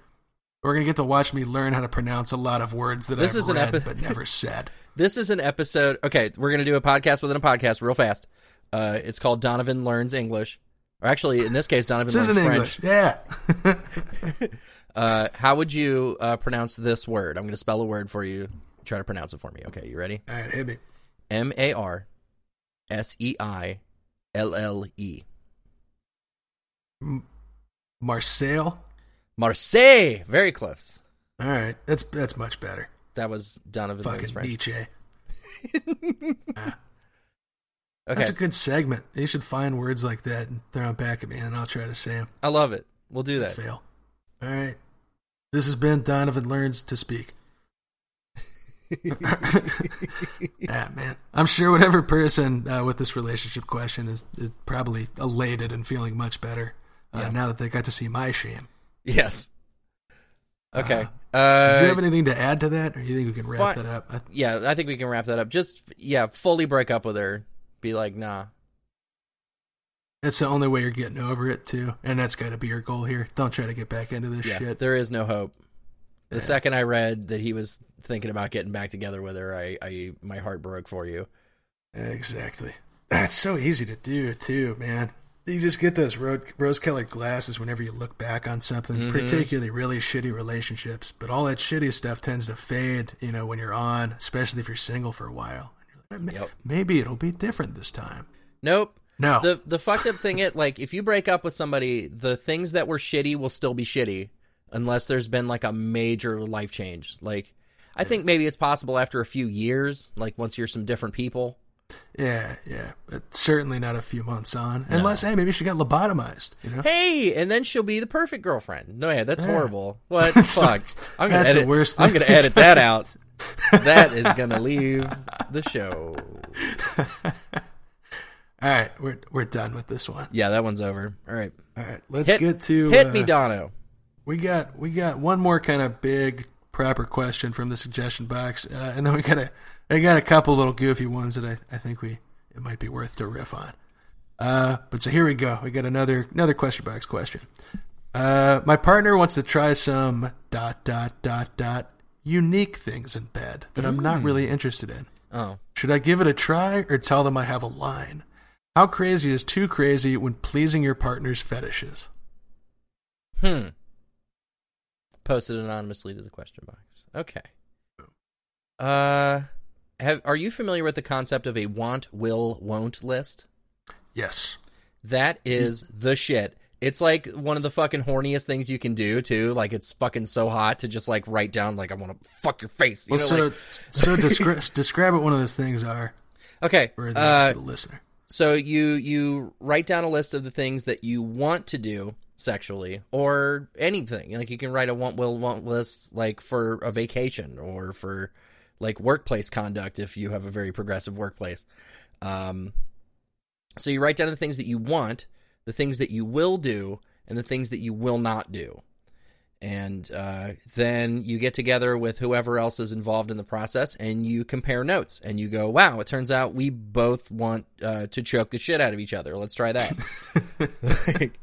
We're gonna get to watch me learn how to pronounce a lot of words that This I've is an read epi- but never said. This is an episode. Okay, we're gonna do a podcast within a podcast, real fast. Uh, it's called Donovan learns English, or actually, in this case, Donovan This learns isn't French. English. Yeah. Uh, how would you uh, pronounce this word? I'm gonna spell a word for you. Try to pronounce it for me. Okay, you ready? All right, hit me. M A R S E I L L E. Marseille. Marseille. Very close. All right, that's that's much better. That was Donovan Fucking French. Nietzsche. Okay, That's a good segment. You should find words like that and throw them back at me, and I'll try to say them. I love it. We'll do that. Fail. All right. This has been Donovan Learns to Speak. yeah, man. I'm sure whatever person uh, with this relationship question is, is probably elated and feeling much better uh, Yeah. now that they got to see my shame. Yes. Okay. Did Uh, you have anything to add to that, or you think we can wrap that up? I, yeah, I think we can wrap that up. Just yeah, fully break up with her. Be like, nah. that's the only way you're getting over it, too, and that's got to be your goal here. Don't try to get back into this Yeah, shit. there is no hope. The Yeah. second I read that he was thinking about getting back together with her, I, I my heart broke for you. Exactly. That's so easy to do too, man. You just get those ro- rose-colored glasses whenever you look back on something, Mhm. particularly really shitty relationships. But all that shitty stuff tends to fade, you know, when you're on, especially if you're single for a while. Like, Yep. Maybe it'll be different this time. Nope. No, The the fucked up thing it like if you break up with somebody, the things that were shitty will still be shitty unless there's been like a major life change. Like I think maybe it's possible after a few years, like once you're some different people. Yeah, yeah, but certainly not a few months on. Unless, hey, maybe she got lobotomized. You know, Hey, and then she'll be the perfect girlfriend. No, yeah, that's Yeah. horrible. What That's fuck? I'm gonna that's the edit. worst I'm gonna edit that out. that is gonna leave the show. all right, we're we're done with this one. Yeah, that one's over. All right, All right, let's hit, get to hit uh, me, Dono. We got we got one more kind of big proper question from the suggestion box, uh, and then we got a I got a couple little goofy ones that I, I think we it might be worth to riff on. Uh, but so here we go. We got another another question box question. Uh, my partner wants to try some dot dot dot dot unique things in bed that I'm not really interested in. Oh, Should I give it a try or tell them I have a line? How crazy is too crazy when pleasing your partner's fetishes? hmm. Posted anonymously to the question box. Okay. Uh, have are you familiar with the concept of a want, will, won't list? Yes. That is the shit. It's like one of the fucking horniest things you can do too. Like it's fucking so hot to just like write down like I want to fuck your face. You Well, know, so like- so descri- describe what one of those things are okay. for the, Uh, the listener. so you you write down a list of the things that you want to do sexually or anything. Like you can write a want will want list like for a vacation or for like workplace conduct if you have a very progressive workplace. Um, so you write down the things that you want, the things that you will do, and the things that you will not do. And uh, then you get together with whoever else is involved in the process and you compare notes and you go, wow, it turns out we both want uh, to choke the shit out of each other. Let's try that. like,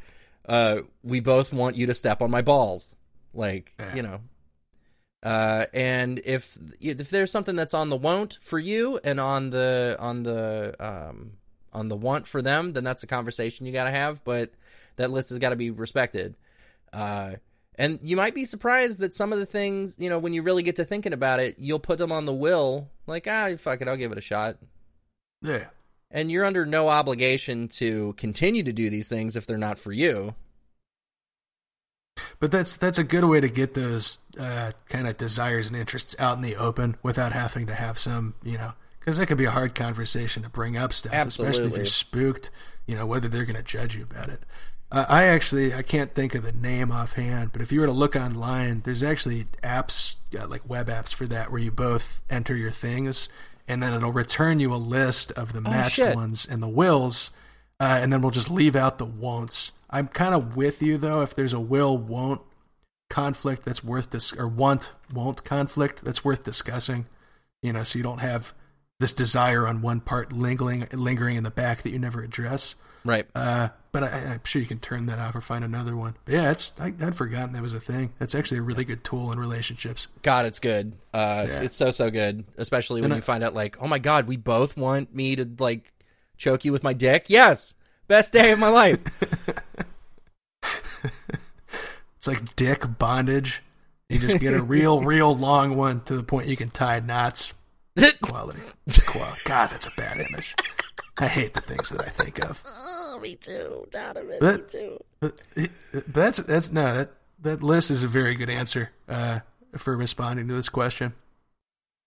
uh, we both want you to step on my balls. Like, you know. Uh, and if if there's something that's on the won't for you and on the on the um on the want for them, then that's a conversation you got to have. But that list has got to be respected. Uh, and you might be surprised that some of the things, you know, when you really get to thinking about it, you'll put them on the will, like, ah, fuck it, I'll give it a shot. Yeah. And you're under no obligation to continue to do these things if they're not for you. But that's that's a good way to get those uh, kind of desires and interests out in the open without having to have some, you know, because that could be a hard conversation to bring up stuff, especially if you're spooked. You know, whether they're going to judge you about it. Uh, I actually I can't think of the name offhand, but if you were to look online, there's actually apps uh, like web apps for that where you both enter your things, and then it'll return you a list of the matched shit. ones and the wills, uh, and then we'll just leave out the won'ts. I'm kind of with you though. If there's a will won't conflict that's worth dis- or want won't conflict that's worth discussing, you know, so you don't have this desire on one part lingering lingering in the back that you never address. Right. Uh, but I, I'm sure you can turn that off or find another one. But yeah, it's I, I'd forgotten that was a thing. That's actually a really good tool in relationships. God, it's good. Uh, Yeah. It's so, so good. Especially when And I- you find out, like, oh my God, we both want me to, like, choke you with my dick. Yes. Best day of my life. It's like dick bondage. You just get a real, real long one to the point you can tie knots. Quality. Quality. God, that's a bad image. I hate the things that I think of. oh, me too, Donovan. But- too. But, but that's that's no that that list is a very good answer uh, for responding to this question,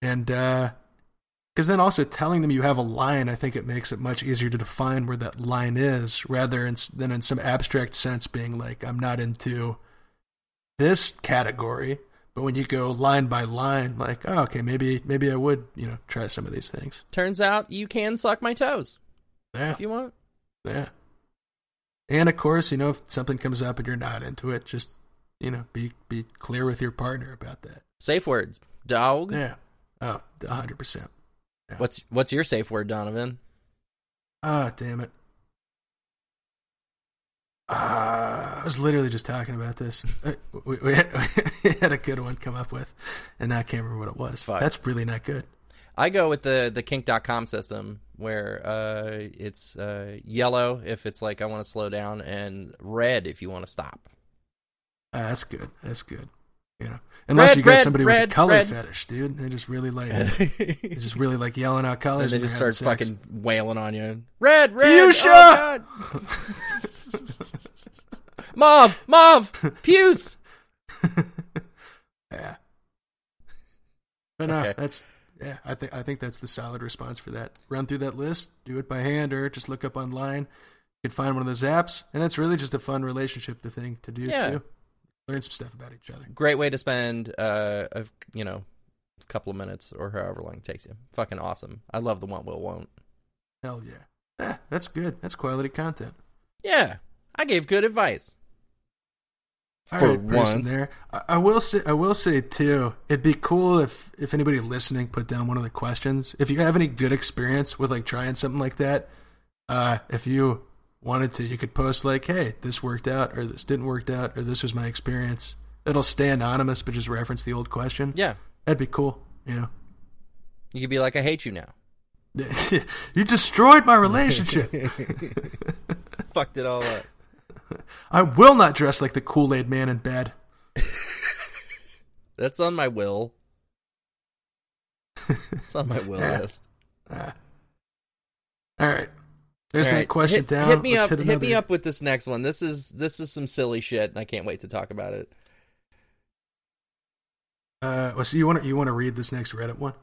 and because then also telling them you have a line, I think it makes it much easier to define where that line is, rather than in some abstract sense being like I'm not into this category. But when you go line by line, like oh okay maybe maybe I would you know try some of these things. Turns out you can suck my toes Yeah, if you want. yeah. And of course, you know if something comes up and you're not into it, just you know be be clear with your partner about that. Safe words. Dog. Yeah. Oh, a hundred percent. What's what's your safe word, Donovan? Ah, damn it. Uh, I was literally just talking about this. Uh, we, we, had, we had a good one come up with, and now I can't remember what it was. Fuck. That's really not good. I go with the the kink.com system where uh, it's uh, yellow if it's like I want to slow down and red if you want to stop. Uh, that's good. That's good. You know, unless Red, you got red, somebody red, with a color red. fetish, dude. They just really like, they just really like yelling out colors. And they just start sex. fucking wailing on you. Red, red, Fuchsia! oh, God. mauve, mauve, puce. Yeah. But no, Okay. that's yeah. I think I think that's the solid response for that. Run through that list, do it by hand, or just look up online. You can find one of those apps, and it's really just a fun relationship to thing to do Yeah. too. Learn some stuff about each other. Great way to spend uh, a you know a couple of minutes or however long it takes you. Fucking awesome. I love the want will won't. Hell yeah. Yeah, that's good. That's quality content. Yeah, I gave good advice. All For right, once. there. I, I will say, I will say too. It'd be cool if if anybody listening put down one of the questions. If you have any good experience with like trying something like that, uh, if you wanted to, you could post like, "Hey, this worked out," or "This didn't work out," or "This was my experience." It'll stay anonymous, but just reference the old question. Yeah, That'd be cool. You know, you could be like, I hate you now. you destroyed my relationship. Fucked it all up. I will not dress like the Kool Aid Man in bed. That's on my will. It's on my will Yeah. list. Ah. all right. There's All that right, question hit, down. Hit me Let's up. hit Hit, me up with this next one. This is this is some silly shit, and I can't wait to talk about it. Uh, well, so you want to you want to read this next Reddit one?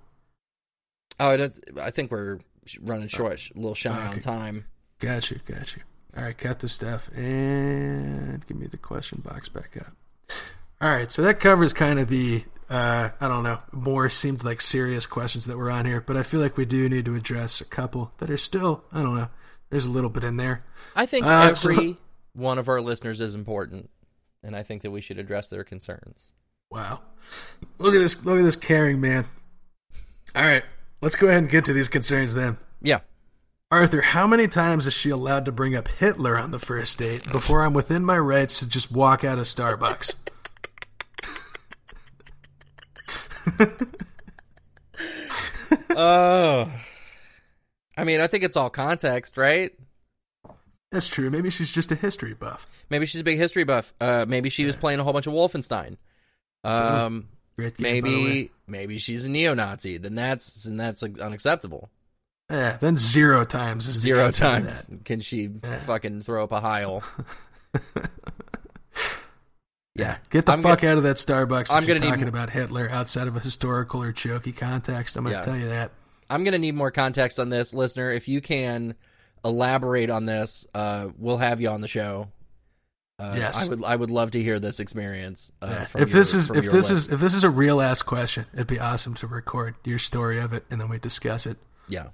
Oh, that's, I think we're running short, a little shy on time. Got you, got you. All right, cut the stuff and give me the question box back up. All right, so that covers kind of the uh, I don't know more seemed like serious questions that were on here, but I feel like we do need to address a couple that are still I don't know. There's a little bit in there. I think Uh, so- every one of our listeners is important, and I think that we should address their concerns. Wow, look at this! Look at this caring man. All right, let's go ahead and get to these concerns then. Yeah. Arthur, how many times is she allowed to bring up Hitler on the first date before I'm within my rights to just walk out of Starbucks? Oh. I mean, I think it's all context, right? That's true. Maybe she's just a history buff. Maybe she's a big history buff. Uh, maybe she was playing a whole bunch of Wolfenstein. Um, game, by the way. maybe maybe she's a neo-Nazi. Then that's then that's unacceptable. Yeah, then zero times is Zero times can she Yeah. fucking throw up a Heil. yeah, Get the I'm fuck gonna- out of that Starbucks if I'm she's gonna need talking m- about Hitler outside of a historical or jokey context. I'm going to Yeah. tell you that. I'm gonna need more context on this, listener. If you can elaborate on this, uh, we'll have you on the show. Uh, Yes. I would. I would love to hear this experience. Uh, Yeah. If this your- is if this lips. is if this is a real ass question, it'd be awesome to record your story of it and then we discuss it. yeah,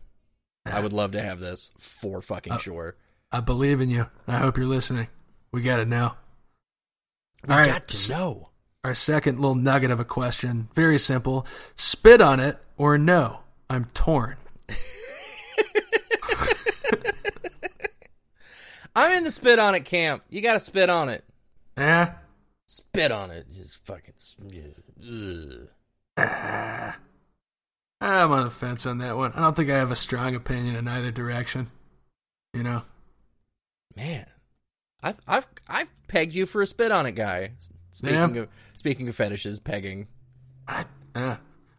I would love to have this for fucking Uh, sure. I believe in you. I hope you're listening. We got it now. We all right. got to know. Our second little nugget of a question, very simple. Spit on it or no? I'm torn. I'm in the spit on it camp. You got to spit on it. Eh? Spit on it. Just fucking. Ugh. Ah. I'm on the fence on that one. I don't think I have a strong opinion in either direction. You know? Man, I've I've I've pegged you for a spit on it guy. Speaking Yeah. of speaking of fetishes, pegging. I, uh,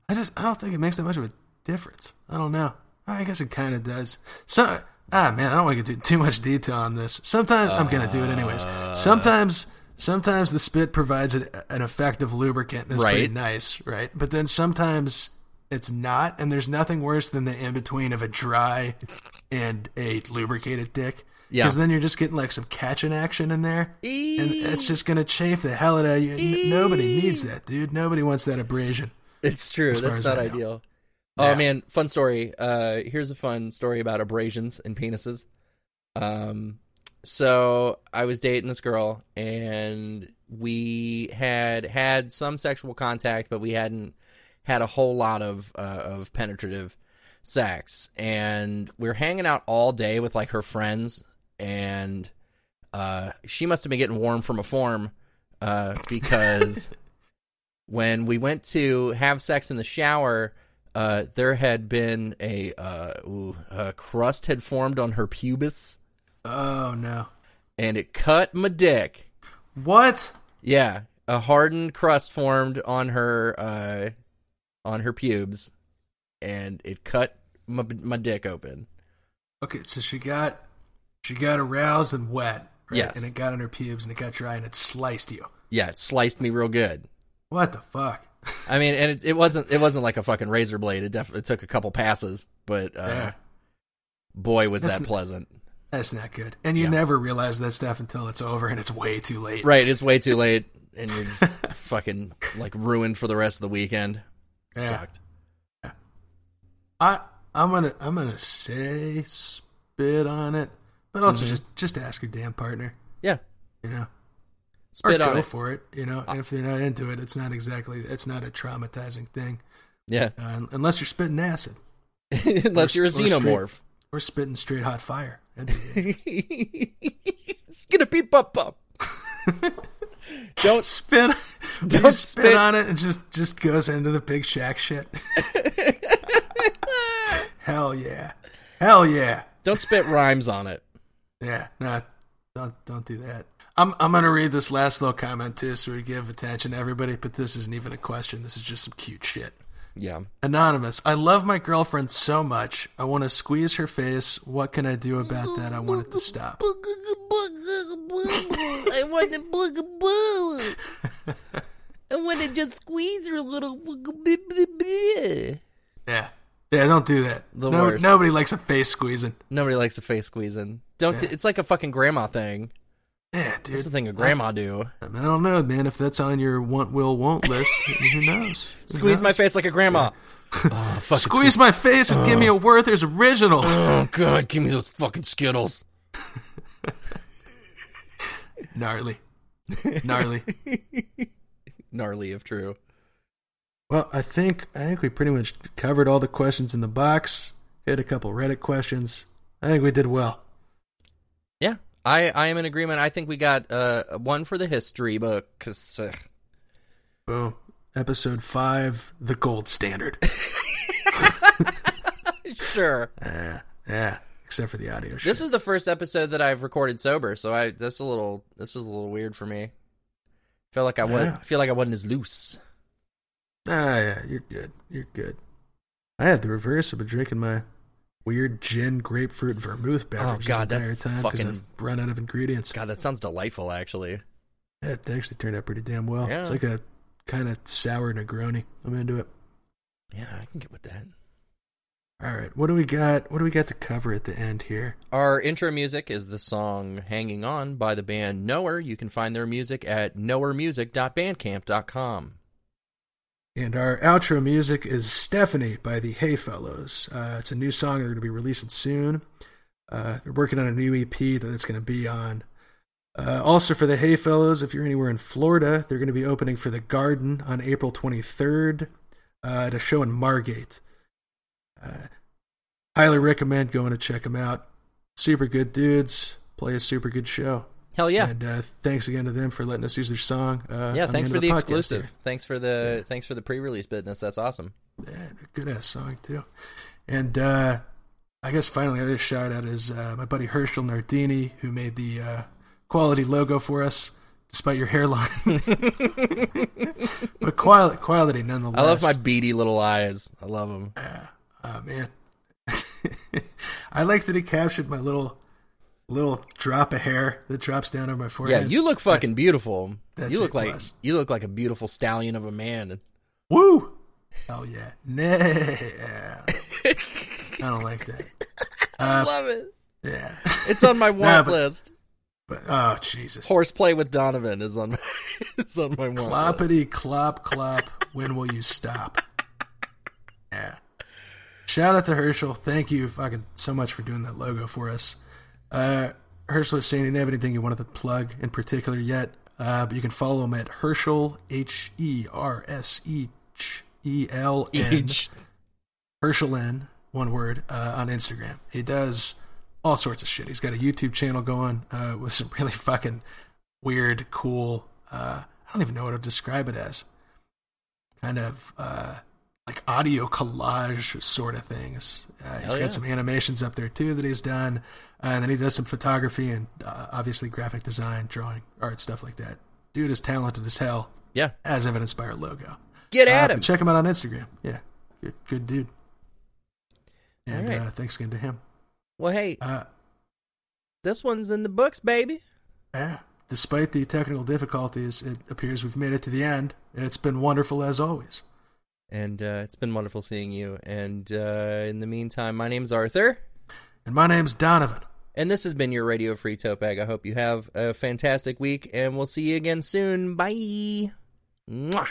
I just, I don't think it makes that much of a difference. I don't know. I guess it kind of does. So, ah, man, I don't want to get too, too much detail on this. Sometimes I'm going to do it anyways. Sometimes, sometimes the spit provides an, an effective lubricant and it's pretty nice, right? But then sometimes it's not, and there's nothing worse than the in between of a dry and a lubricated dick. Yeah. Because then you're just getting like some catching action in there. And it's just going to chafe the hell out of you. N- nobody needs that, dude. Nobody wants that abrasion. It's true. Far That's as not I know. ideal. Yeah. Oh man, fun story. Uh, here's a fun story about abrasions and penises. Um, so I was dating this girl, and we had had some sexual contact, but we hadn't had a whole lot of uh, of penetrative sex. And we are hanging out all day with like her friends, and uh, she must have been getting warm from a form uh, because when we went to have sex in the shower, uh, there had been a, uh, ooh, a crust had formed on her pubis, Oh, no. and it cut my dick. What? Yeah, a hardened crust formed on her uh, on her pubes, and it cut my, my dick open. Okay, so she got she got aroused and wet, right? Yes. And it got on her pubes and it got dry and it sliced you. Yeah, it sliced me real good. What the fuck? I mean, and it, it wasn't it wasn't like a fucking razor blade. It definitely took a couple passes, but uh, Yeah. boy, was That's that n- pleasant. That's not good. And you Yeah. never realize that stuff until it's over and it's way too late. Right, it's way too late, and you're just fucking like ruined for the rest of the weekend. Yeah. Sucked. I I'm gonna I'm gonna say spit on it, but also Mm-hmm. just just ask your damn partner. Yeah, You know, spit or on go it. for it. You know, and if they're not into it, it's not exactly it's not a traumatizing thing Yeah, uh, unless you're spitting acid unless you're a or straight- xenomorph. or spitting straight hot fire. That'd be good. it's gonna be pop pop. Don't spit. Don't spit, spit. on it and just just goes into the Big Shaq shit. Hell yeah, hell yeah, don't spit rhymes on it. yeah. No, don't don't do that. I'm I'm gonna read this last little comment too, so we give attention to everybody. But this isn't even a question. This is just some cute shit. Yeah. Anonymous. I love my girlfriend so much. I want to squeeze her face. What can I do about that? I want it to stop. I want to boo I want to just squeeze her little. Yeah. Yeah, don't do that. The No- worst. Nobody likes a face squeezing. Nobody likes a face squeezing. Don't. It's like a fucking grandma thing. Yeah, dude. It's the thing a grandma do. I, mean, I don't know, man. If that's on your want, will, won't list, who knows? Who Squeeze my face like a grandma. oh fuck! Squeeze my face and give me a Werther's original. Oh god, give me those fucking Skittles. Gnarly. Gnarly. Gnarly if true. Well, I think I think we pretty much covered all the questions in the box. Hit a couple Reddit questions. I think we did well. Yeah, I I am in agreement. I think we got uh one for the history book. 'cause, uh, Boom. Episode five, the gold standard. sure. yeah, yeah. Except for the audio. This shit. is the first episode that I've recorded sober, so I that's a little this is a little weird for me. Feel like I was Yeah. I feel like I wasn't as loose. ah, yeah. You're good. You're good. I had the reverse. I've been drinking my weird gin grapefruit vermouth oh, beverage Oh, God, that entire time because fucking- I've run out of ingredients. God, that sounds delightful actually. Yeah, it actually turned out pretty damn well. Yeah. It's like a kind of sour Negroni. I'm into it. Yeah, I can get with that. All right, what do we got? What do we got to cover at the end here? Our intro music is the song Hanging On by the band Knower. You can find their music at knowermusic.bandcamp.com. And our outro music is Stephanie by the Hay Fellows. Uh, it's a new song they're going to be releasing soon. Uh, they're working on a new EP that it's going to be on. Uh, also, for the Hay Fellows, if you're anywhere in Florida, they're going to be opening for the Garden on April 23rd uh, at a show in Margate. Uh, highly recommend going to check them out. Super good dudes. Play a super good show. Hell yeah. And uh, thanks again to them for letting us use their song. Uh, yeah, thanks end for of the, exclusive. here. Thanks for the thanks for the pre-release business. That's awesome. Yeah, good ass song too. And uh I guess finally, the other shout out is uh, my buddy Herschel Nardini, who made the uh, quality logo for us, despite your hairline. but quality, quality nonetheless. I love my beady little eyes. I love them. Oh man, I like that he captured my little little drop of hair that drops down over my forehead. Yeah, you look fucking beautiful. that's You look like plus. you look like a beautiful stallion of a man. Woo! Oh yeah, nah. I don't like that. I Uh, love it. yeah. It's on my want but- list. But oh Jesus! Horseplay with Donovan is on my is on my want list. Cloppity clop clop. When will you stop? Yeah. Shout out to Herschel. Thank you fucking so much for doing that logo for us. Uh, Herschel is saying he didn't have anything he wanted to plug in particular yet, uh, but you can follow him at Herschel H E R S E E L N. Herschel N, one word, uh, on Instagram. He does all sorts of shit. He's got a YouTube channel going uh, with some really fucking weird, cool. Uh, I don't even know what to describe it as. Kind of uh, like audio collage sort of things. Uh, he's Hell got yeah. some animations up there too that he's done, and then he does some photography and uh, obviously graphic design, drawing, art, stuff like that. Dude is talented as hell, Yeah. as evidenced by our logo. Get Uh, at but him. Check him out on Instagram. Yeah, good, good dude. And right. uh, thanks again to him. Well, hey, Uh, this one's in the books, baby. yeah, despite the technical difficulties, it appears we've made it to the end. It's been wonderful as always. And uh, it's been wonderful seeing you. And uh, in the meantime, my name's Arthur. And my name's Donovan. And this has been your Radio Free Topag. I hope you have a fantastic week, and we'll see you again soon. Bye. Mwah.